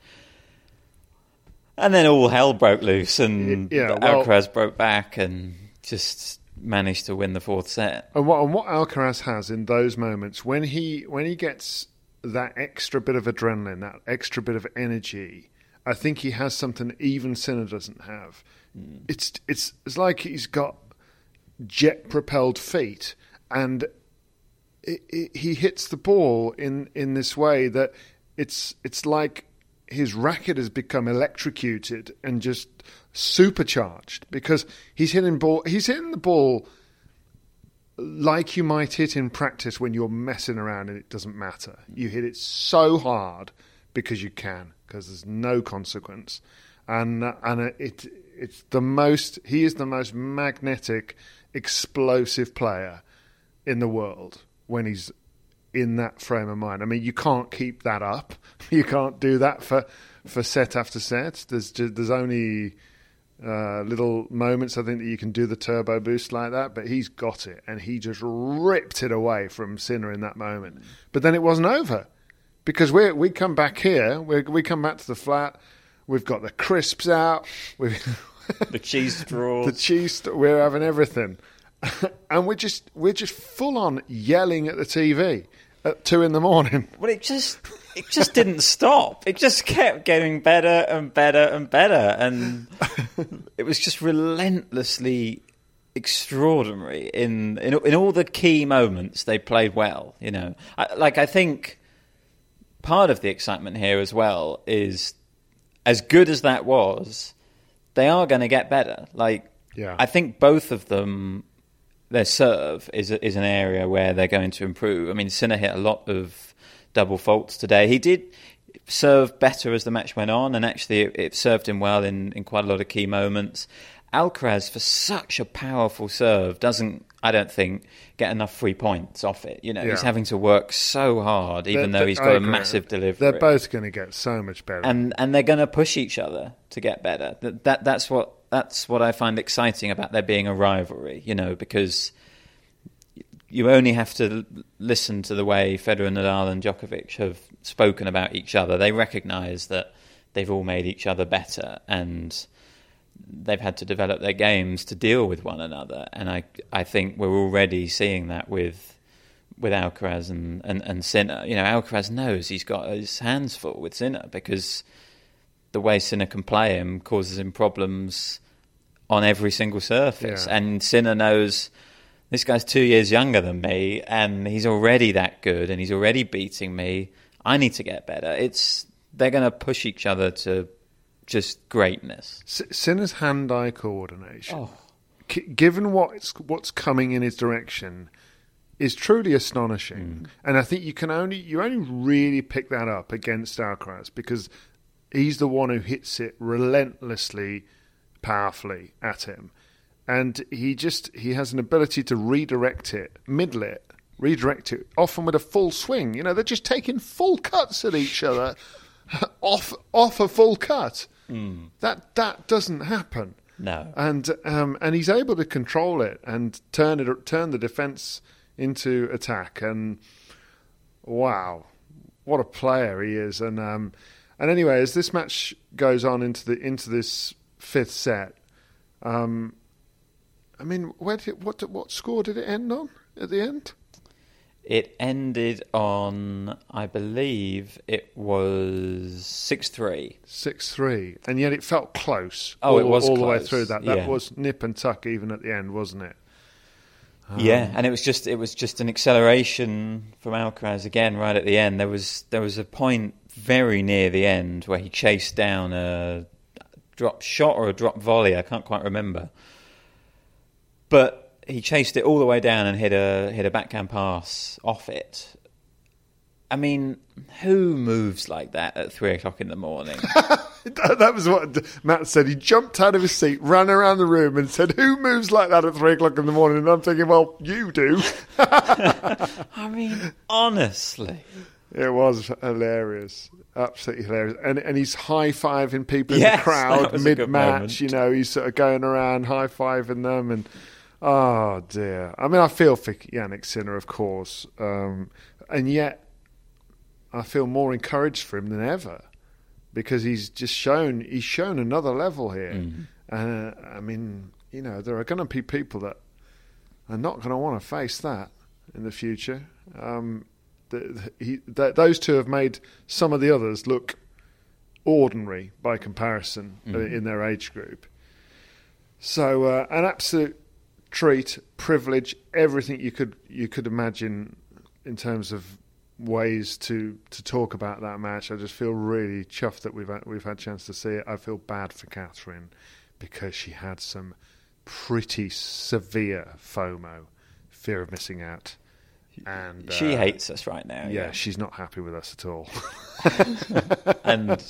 Speaker 10: And then all hell broke loose, and
Speaker 8: yeah, well-
Speaker 10: Alcaraz broke back and just managed to win the fourth set.
Speaker 8: And what, and what Alcaraz has in those moments when he when he gets that extra bit of adrenaline, that extra bit of energy, I think he has something even Sinner doesn't have. Hmm. It's it's it's like he's got jet propelled feet, and it, it, he hits the ball in in this way that it's it's like his racket has become electrocuted and just supercharged because he's hitting ball he's hitting the ball like you might hit in practice when you're messing around and it doesn't matter. Hmm. You hit it so hard because you can, because there's no consequence, and and it it's the most. He is the most magnetic, explosive player in the world when he's in that frame of mind. I mean, you can't keep that up. You can't do that for for set after set. There's ju- there's only uh, little moments I think that you can do the turbo boost like that, but he's got it and he just ripped it away from Sinner in that moment. But then it wasn't over because we we come back here, we we come back to the flat. We've got the crisps out. We've
Speaker 10: The cheese straws.
Speaker 8: the cheese. We're having everything, and we're just we're just full on yelling at the TV at two in the morning.
Speaker 10: Well, it just it just didn't stop. It just kept getting better and better and better, and it was just relentlessly extraordinary in in, in all the key moments. They played well. You know, I, like I think part of the excitement here as well is as good as that was. they are going to get better. Like,
Speaker 8: Yeah.
Speaker 10: I think both of them, their serve is is an area where they're going to improve. I mean, Sinner hit a lot of double faults today. He did serve better as the match went on, and actually it, it served him well in, in quite a lot of key moments. Alcaraz, for such a powerful serve, doesn't, I don't think, get enough free points off it. You know, he's having to work so hard, even
Speaker 8: They're-
Speaker 10: though he's got a
Speaker 8: agree.
Speaker 10: massive delivery
Speaker 8: They're both going to get so much better.
Speaker 10: and and they're going to push each other to get better. That, that that's what that's what I find exciting about there being a rivalry. You know, because you only have to listen to the way Federer, Nadal, and Djokovic have spoken about each other. They recognise that they've all made each other better, and they've had to develop their games to deal with one another. And I I think we're already seeing that with with Alcaraz and, and, and Sinner. You know, Alcaraz knows he's got his hands full with Sinner because the way Sinner can play him causes him problems on every single surface.
Speaker 8: Yeah.
Speaker 10: And Sinner knows this guy's two years younger than me and he's already that good and he's already beating me. I need to get better. It's they're going to push each other to just greatness.
Speaker 8: S- Sinner's hand-eye coordination,
Speaker 10: Oh.
Speaker 8: K- given what's what's coming in his direction, is truly astonishing. Mm. And I think you can only you only really pick that up against Alcaraz because he's the one who hits it relentlessly, powerfully at him, and he just he has an ability to redirect it, middle it. Redirect it often with a full swing. You know, they're just taking full cuts at each other off off a full cut. That that doesn't happen.
Speaker 10: No.
Speaker 8: And um, and he's able to control it and turn it turn the defense into attack. And wow, what a player he is! And um, and anyway, as this match goes on into the into this fifth set, um, I mean, where did what what score did it end on at the end?
Speaker 10: It ended on, I believe, it was six three.
Speaker 8: Six three, and yet it felt close.
Speaker 10: Oh,
Speaker 8: all,
Speaker 10: it was
Speaker 8: all the way through that. That
Speaker 10: yeah.
Speaker 8: was nip and tuck even at the end, wasn't it?
Speaker 10: Yeah, and it was just it was just an acceleration from Alcaraz again right at the end. There was there was a point very near the end where he chased down a drop shot or a drop volley. I can't quite remember, but he chased it all the way down and hit a hit a backhand pass off it. I mean, who moves like that at three o'clock in the morning?
Speaker 8: That was what Matt said. He jumped out of his seat, ran around the room, and said, "Who moves like that at three o'clock in the morning?" And I'm thinking, "Well, you do."
Speaker 10: I mean, honestly.
Speaker 8: It was hilarious, absolutely hilarious, and and he's high fiving people in the crowd
Speaker 10: was a good
Speaker 8: mid match. You know, he's sort of going around high fiving them, and oh dear. I mean, I feel for Jannik Sinner, of course, um, and yet I feel more encouraged for him than ever because he's just shown he's shown another level here. Uh, I mean, you know, there are going to be people that are not going to want to face that in the future. Um, the, the- he, th those two have made some of the others look ordinary by comparison uh,
Speaker 10: Mhm.
Speaker 8: in their age group. So, uh, an absolute treat, privilege, everything you could you could imagine in terms of ways to to talk about that match. I just feel really chuffed that we've had, we've had a chance to see it. I feel bad for Catherine because she had some pretty severe FOMO, fear of missing out. And
Speaker 10: She
Speaker 8: uh,
Speaker 10: hates us right now.
Speaker 8: Yeah,
Speaker 10: yeah.
Speaker 8: she's not happy with us at all.
Speaker 10: and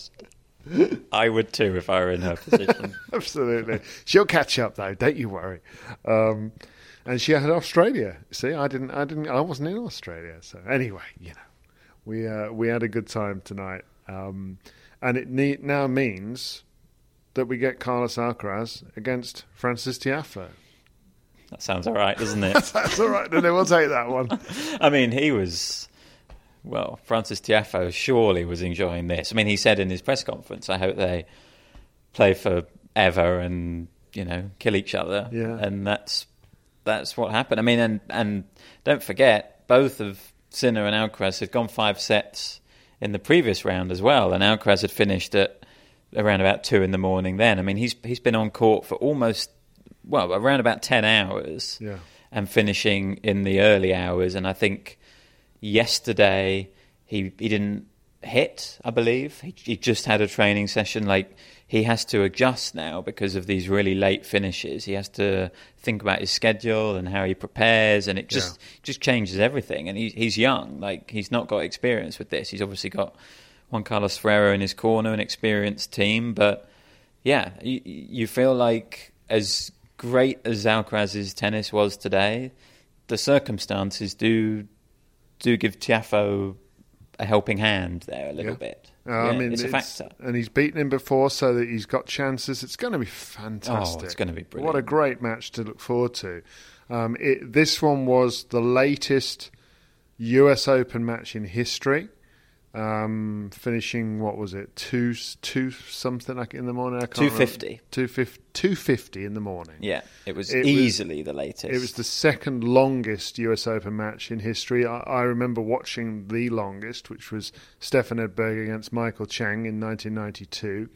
Speaker 10: I would too if I were in her position.
Speaker 8: Absolutely. She'll catch up though, don't you worry. Um, and she had Australia. See, I didn't I didn't I wasn't in Australia. So anyway, you know. We uh, we had a good time tonight. Um, and it ne- now means that we get Carlos Alcaraz against Francis Tiafoe.
Speaker 10: That sounds all right, doesn't it?
Speaker 8: That's all right, then we'll take that one.
Speaker 10: I mean, he was. Well, Francis Tiafoe surely was enjoying this. I mean, he said in his press conference, "I hope they play forever and you know kill each other."
Speaker 8: Yeah.
Speaker 10: and that's that's what happened. I mean, and and don't forget, both of Sinner and Alcaraz had gone five sets in the previous round as well, and Alcaraz had finished at around about two in the morning. Then, I mean, he's he's been on court for almost well around about ten hours
Speaker 8: Yeah.
Speaker 10: and finishing in the early hours. And I think yesterday he he didn't hit, I believe. He, he just had a training session. Like he has to adjust now because of these really late finishes. He has to think about his schedule and how he prepares, and it just
Speaker 8: Yeah.
Speaker 10: just changes everything. And he, he's young, like he's not got experience with this. He's obviously got Juan Carlos Ferrero in his corner, an experienced team, but yeah, you, you feel like as great as Alcaraz's tennis was today, the circumstances do do give Tiafoe a helping hand there a little
Speaker 8: Yeah.
Speaker 10: bit.
Speaker 8: Uh, I mean,
Speaker 10: it's a factor.
Speaker 8: and he's beaten him before, so that he's got chances. It's going to be fantastic.
Speaker 10: Oh, it's going to be brilliant.
Speaker 8: What a great match to look forward to. Um, it, this one was the latest U.S. Open match in history, um, finishing what was it two two something like in the morning? I can't
Speaker 10: 250.
Speaker 8: 250 250 in the morning.
Speaker 10: Yeah, it was
Speaker 8: It was-
Speaker 10: easily the latest.
Speaker 8: It was the second longest US Open match in history. I, I remember watching the longest, which was Stefan Edberg against Michael Chang in 1992.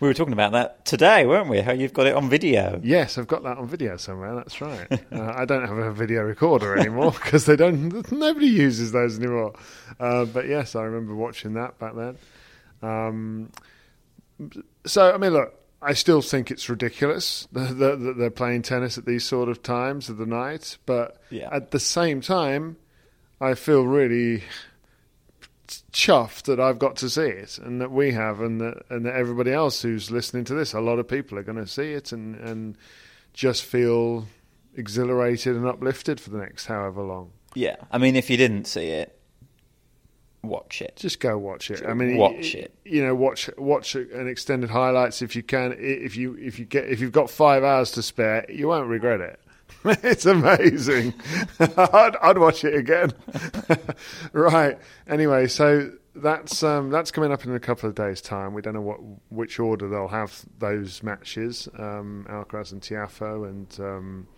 Speaker 10: We were talking about that today, weren't we? How you've got it on video.
Speaker 8: Yes, I've got that on video somewhere. That's right. uh, I don't have a video recorder anymore because they don't. Nobody uses those anymore. Uh, but yes, I remember watching that back then. Um, so I mean, look, I still think it's ridiculous that they're playing tennis at these sort of times of the night. But
Speaker 10: Yeah.
Speaker 8: at the same time, I feel really chuffed that I've got to see it and that we have and that and that everybody else who's listening to this, a lot of people are going to see it and and just feel exhilarated and uplifted for the next however long.
Speaker 10: Yeah, I mean, if you didn't see it, watch it.
Speaker 8: Just go watch it. I mean,
Speaker 10: Watch it.
Speaker 8: You know, watch watch an extended highlights if you can. If you if you get if you've got five hours to spare, you won't regret it. it's amazing. I'd, I'd watch it again. right. Anyway, so that's um, that's coming up in a couple of days' time. We don't know what which order they'll have those matches. Um, Alcaraz and Tiafoe and. Um,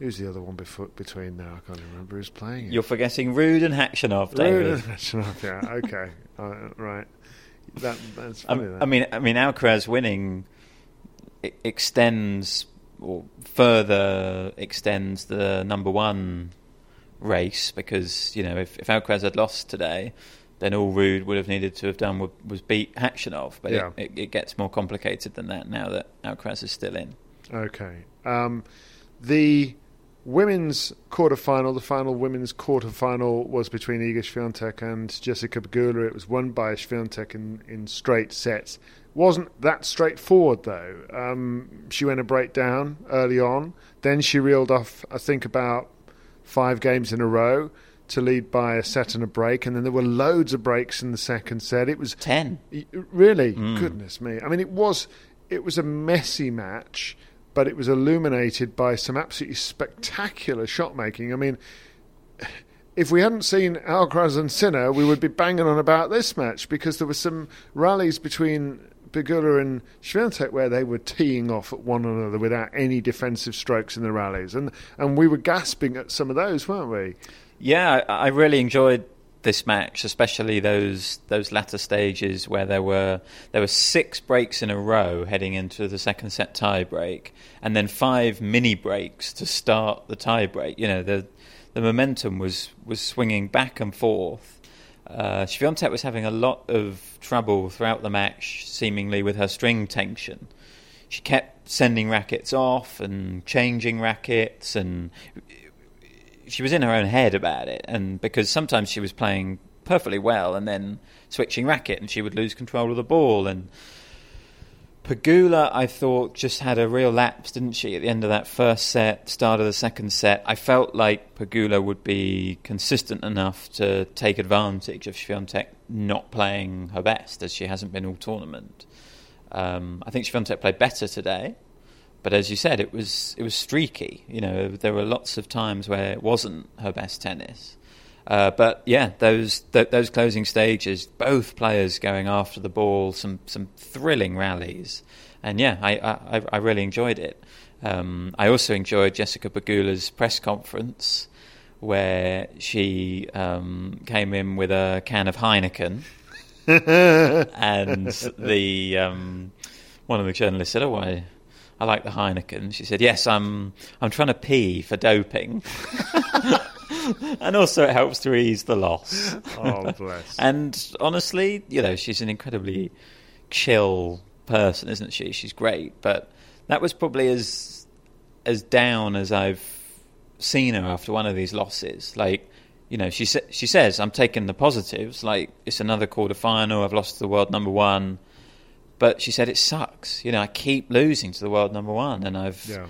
Speaker 8: Who's the other one before, between now? I can't remember who's playing it.
Speaker 10: You're forgetting Ruud and Khachanov, David.
Speaker 8: Ruud and Khachanov, yeah, okay, uh, right. That, that's
Speaker 10: I,
Speaker 8: funny. that.
Speaker 10: I mean, I mean, Alcaraz winning extends or further extends the number one race because you know if, if Alcaraz had lost today, then all Ruud would have needed to have done was, was beat Khachanov. But
Speaker 8: Yeah.
Speaker 10: it, it, it gets more complicated than that now that Alcaraz is still in.
Speaker 8: Okay. Um, the women's quarterfinal, the final women's quarterfinal, was between Iga Swiatek and Jessica Pegula. It was won by Swiatek in, in straight sets. Wasn't that straightforward though. Um, she went a breakdown early on. Then she reeled off, I think, about five games in a row to lead by a set and a break. And then there were loads of breaks in the second set. It was
Speaker 10: Ten.
Speaker 8: Really, goodness me! I mean, it was it was a messy match, but it was illuminated by some absolutely spectacular shot making. I mean, if we hadn't seen Alcaraz and Sinner, we would be banging on about this match because there were some rallies between Pegula and Swiatek where they were teeing off at one another without any defensive strokes in the rallies, and and we were gasping at some of those, weren't we?
Speaker 10: Yeah, I, I really enjoyed this match, especially those those latter stages where there were there were six breaks in a row heading into the second set tie break, and then five mini breaks to start the tie break. You know, the the momentum was was swinging back and forth. Uh, was having a lot of trouble throughout the match, seemingly with her string tension. She kept sending rackets off and changing rackets, and she was in her own head about it, and because sometimes she was playing perfectly well and then switching racket, and she would lose control of the ball. And Pegula, I thought, just had a real lapse, didn't she? At the end of that first set, start of the second set, I felt like Pegula would be consistent enough to take advantage of Swiatek not playing her best, as she hasn't been all tournament. Um, I think Swiatek played better today. But as you said, it was it was streaky. You know, there were lots of times where it wasn't her best tennis. Uh, but yeah, those th- those closing stages, both players going after the ball, some some thrilling rallies, and yeah, I I, I really enjoyed it. Um, I also enjoyed Jessica Pegula's press conference, where she um, came in with a can of Heineken, and the um, one of the journalists said, "Oh, I, I like the Heineken. She said, "Yes, I'm I'm trying to pee for doping." and also it helps to ease the loss.
Speaker 8: Oh, bless.
Speaker 10: and honestly, you know, she's an incredibly chill person, isn't she? She's great, but that was probably as as down as I've seen her after one of these losses. Like, you know, she sa- she says, "I'm taking the positives. Like, it's another quarter final. I've lost to the world number one." But she said it sucks. You know, I keep losing to the world number one, and I've
Speaker 8: Yeah.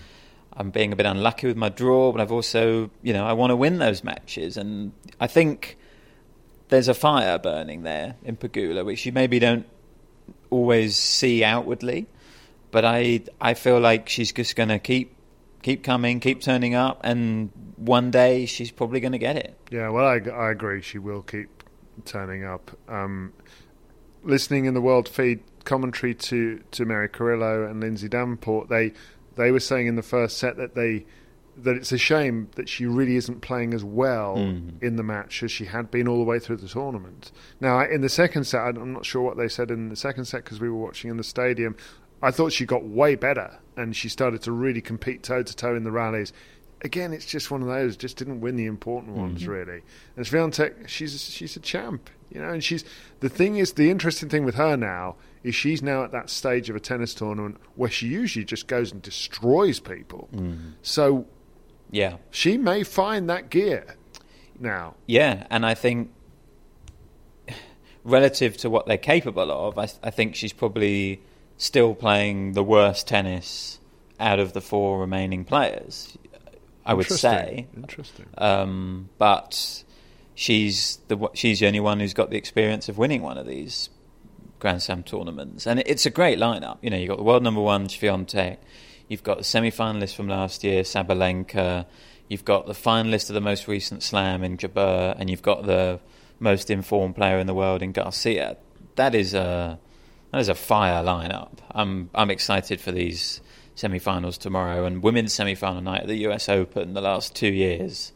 Speaker 10: I'm being a bit unlucky with my draw, but I've also, you know, I want to win those matches, and I think there's a fire burning there in Pegula, which you maybe don't always see outwardly, but I I feel like she's just going to keep keep coming, keep turning up, and one day she's probably going to get it.
Speaker 8: Yeah, well, I, I agree. She will keep turning up. Um, listening in the world feed commentary to, to Mary Carrillo and Lindsay Davenport, they they were saying in the first set that they that it's a shame that she really isn't playing as well
Speaker 10: Mm.
Speaker 8: in the match as she had been all the way through the tournament. Now, in the second set, I'm not sure what they said in the second set because we were watching in the stadium. I thought she got way better and she started to really compete toe to toe in the rallies. Again, it's just one of those. Just didn't win the important ones
Speaker 10: Mhm.
Speaker 8: really. And Swiatek, she's she's a champ, you know. And she's the thing is the interesting thing with her now is she's now at that stage of a tennis tournament where she usually just goes and destroys people. So
Speaker 10: Yeah.
Speaker 8: she may find that gear now.
Speaker 10: Yeah, and I think relative to what they're capable of, I, I think she's probably still playing the worst tennis out of the four remaining players. I would
Speaker 8: Interesting.
Speaker 10: say.
Speaker 8: Interesting.
Speaker 10: Um, but she's the she's the only one who's got the experience of winning one of these Grand Slam tournaments, and it's a great lineup. You know, you've got the world number one Swiatek, you've got the semi-finalist from last year Sabalenka, you've got the finalist of the most recent Slam in Jabeur, and you've got the most informed player in the world in Garcia. That is a that is a fire lineup. I'm I'm excited for these semi-finals tomorrow and women's semi-final night at the U.S. Open. The last two years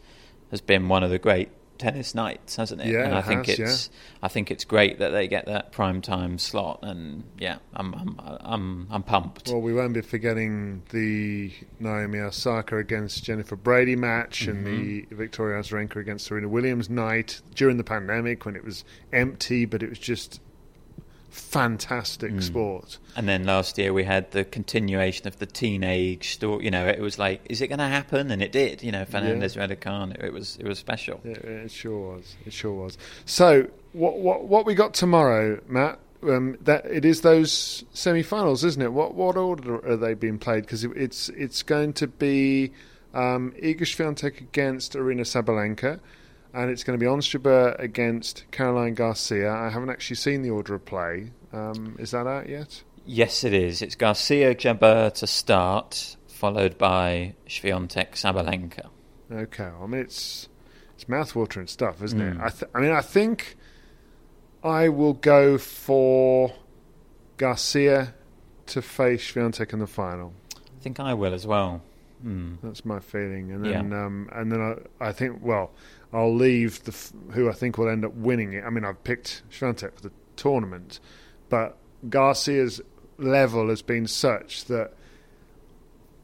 Speaker 10: has been one of the great tennis nights, hasn't it?
Speaker 8: Yeah,
Speaker 10: and I
Speaker 8: it
Speaker 10: think
Speaker 8: has,
Speaker 10: it's I think it's great that they get that prime time slot. And yeah, I'm I'm I'm, I'm pumped.
Speaker 8: Well, we won't be forgetting the Naomi Osaka against Jennifer Brady match and the mm-hmm. Victoria Azarenka against Serena Williams night during the pandemic when it was empty, but it was just fantastic
Speaker 10: Mm.
Speaker 8: sport.
Speaker 10: And then last year we had the continuation of the teenage story. You know, it was like, is it going to happen? And it did. You know, Fernandez Raducanu. It was it was special.
Speaker 8: It, it sure was. It sure was. So, what what what we got tomorrow, Matt? Um, that it is those semi-finals, isn't it? What what order are they being played? Because it, it's it's going to be um, Iga Swiatek against Aryna Sabalenka, and it's going to be Ons Jabeur against Caroline Garcia. I haven't actually seen the order of play. Um, is that out yet?
Speaker 10: Yes, it is. It's Garcia Jabeur to start, followed by Swiatek Sabalenka.
Speaker 8: Okay, I mean it's it's mouthwatering stuff, isn't it?
Speaker 10: Mm.
Speaker 8: I, th- I mean, I think I will go for Garcia to face Swiatek in the final.
Speaker 10: I think I will as well. Hmm.
Speaker 8: That's my feeling, and
Speaker 10: Yeah.
Speaker 8: then um, and then I, I think well, I'll leave the f- who I think will end up winning it. I mean, I've picked Swiatek for the tournament, but Garcia's level has been such that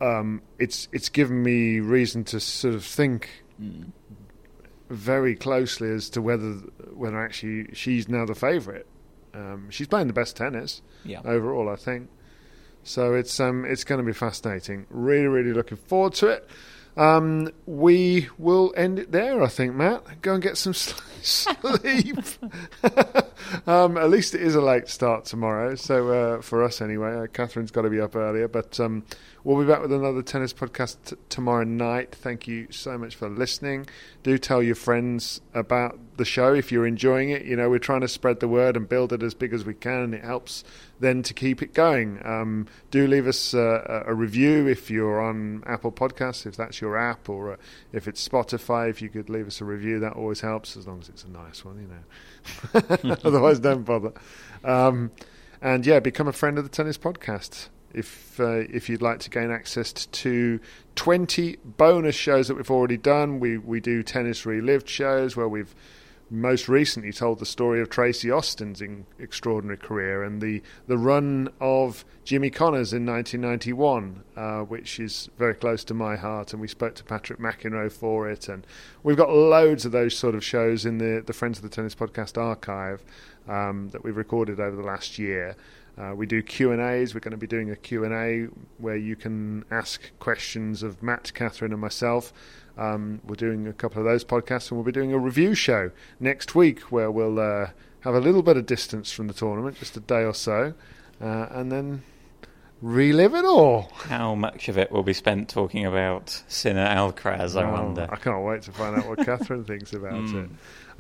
Speaker 8: um, it's it's given me reason to sort of think
Speaker 10: Mm.
Speaker 8: very closely as to whether whether actually she's now the favourite. Um, she's playing the best tennis
Speaker 10: Yeah.
Speaker 8: overall, I think. So it's um it's going to be fascinating. Really, really looking forward to it. Um, we will end it there, I think, Matt. Go and get some sleep. um, at least it is a late start tomorrow, so uh, for us anyway. Uh, Catherine's got to be up earlier, but um, we'll be back with another tennis podcast t- tomorrow night. Thank you so much for listening. Do tell your friends about the show if you're enjoying it. You know, we're trying to spread the word and build it as big as we can, and it helps then to keep it going. Um, do leave us uh, a a review if you're on Apple Podcasts, if that's your app, or uh, if it's Spotify. If you could leave us a review, that always helps, as long as it's a nice one, you know. Otherwise, don't bother. Um, and yeah, become a friend of the Tennis Podcast. If uh, if you'd like to gain access to 20 bonus shows that we've already done, we we do tennis relived shows where we've most recently told the story of Tracy Austin's in, extraordinary career and the, the run of Jimmy Connors in 1991, uh, which is very close to my heart. And we spoke to Patrick McEnroe for it. And we've got loads of those sort of shows in the, the Friends of the Tennis podcast archive um, that we've recorded over the last year. Uh, we do Q and A's. We're going to be doing a Q and A where you can ask questions of Matt, Catherine, and myself. Um, we're doing a couple of those podcasts, and we'll be doing a review show next week where we'll uh, have a little bit of distance from the tournament, just a day or so, uh, and then relive it all.
Speaker 10: How much of it will be spent talking about Sinner Alcaraz, I
Speaker 8: Oh,
Speaker 10: wonder.
Speaker 8: I can't wait to find out what Catherine thinks about
Speaker 10: Mm.
Speaker 8: it.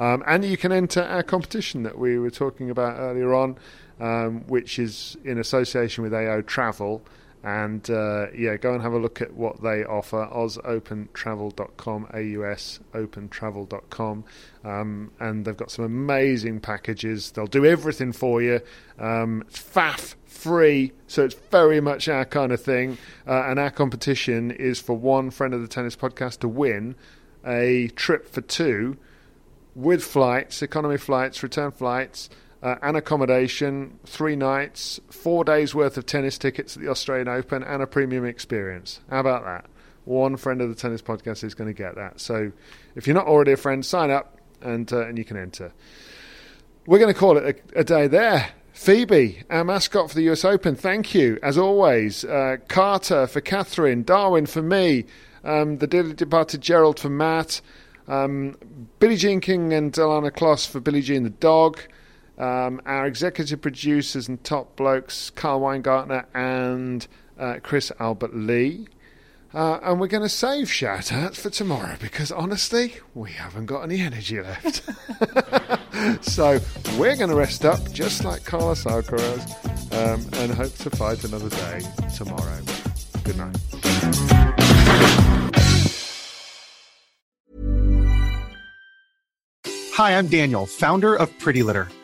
Speaker 8: Um, and you can enter our competition that we were talking about earlier on, um, which is in association with AO Travel. And uh, yeah, go and have a look at what they offer. AusOpenTravel.com, AUS OpenTravel.com, um, and they've got some amazing packages. They'll do everything for you. Um, faff free, so it's very much our kind of thing. Uh, and our competition is for one friend of the tennis podcast to win a trip for two with flights, economy flights, return flights, uh, and accommodation, three nights, four days worth of tennis tickets at the Australian Open, and a premium experience. How about that? One friend of the tennis podcast is going to get that. So if you're not already a friend, sign up and uh, and you can enter. We're going to call it a, a day there. Phoebe, our mascot for the US Open, thank you, as always. Uh, Carter for Catherine, Darwin for me, um, the dearly departed Gerald for Matt, um, Billie Jean King and Ilana Kloss for Billie Jean the dog, um, our executive producers and top blokes, Carl Weingartner and uh, Chris Albert Lee. Uh, and we're going to save shout outs for tomorrow because honestly, we haven't got any energy left. so we're going to rest up just like Carlos Alcaraz um, and hope to fight another day tomorrow. Good night.
Speaker 3: Hi, I'm Daniel, founder of Pretty Litter.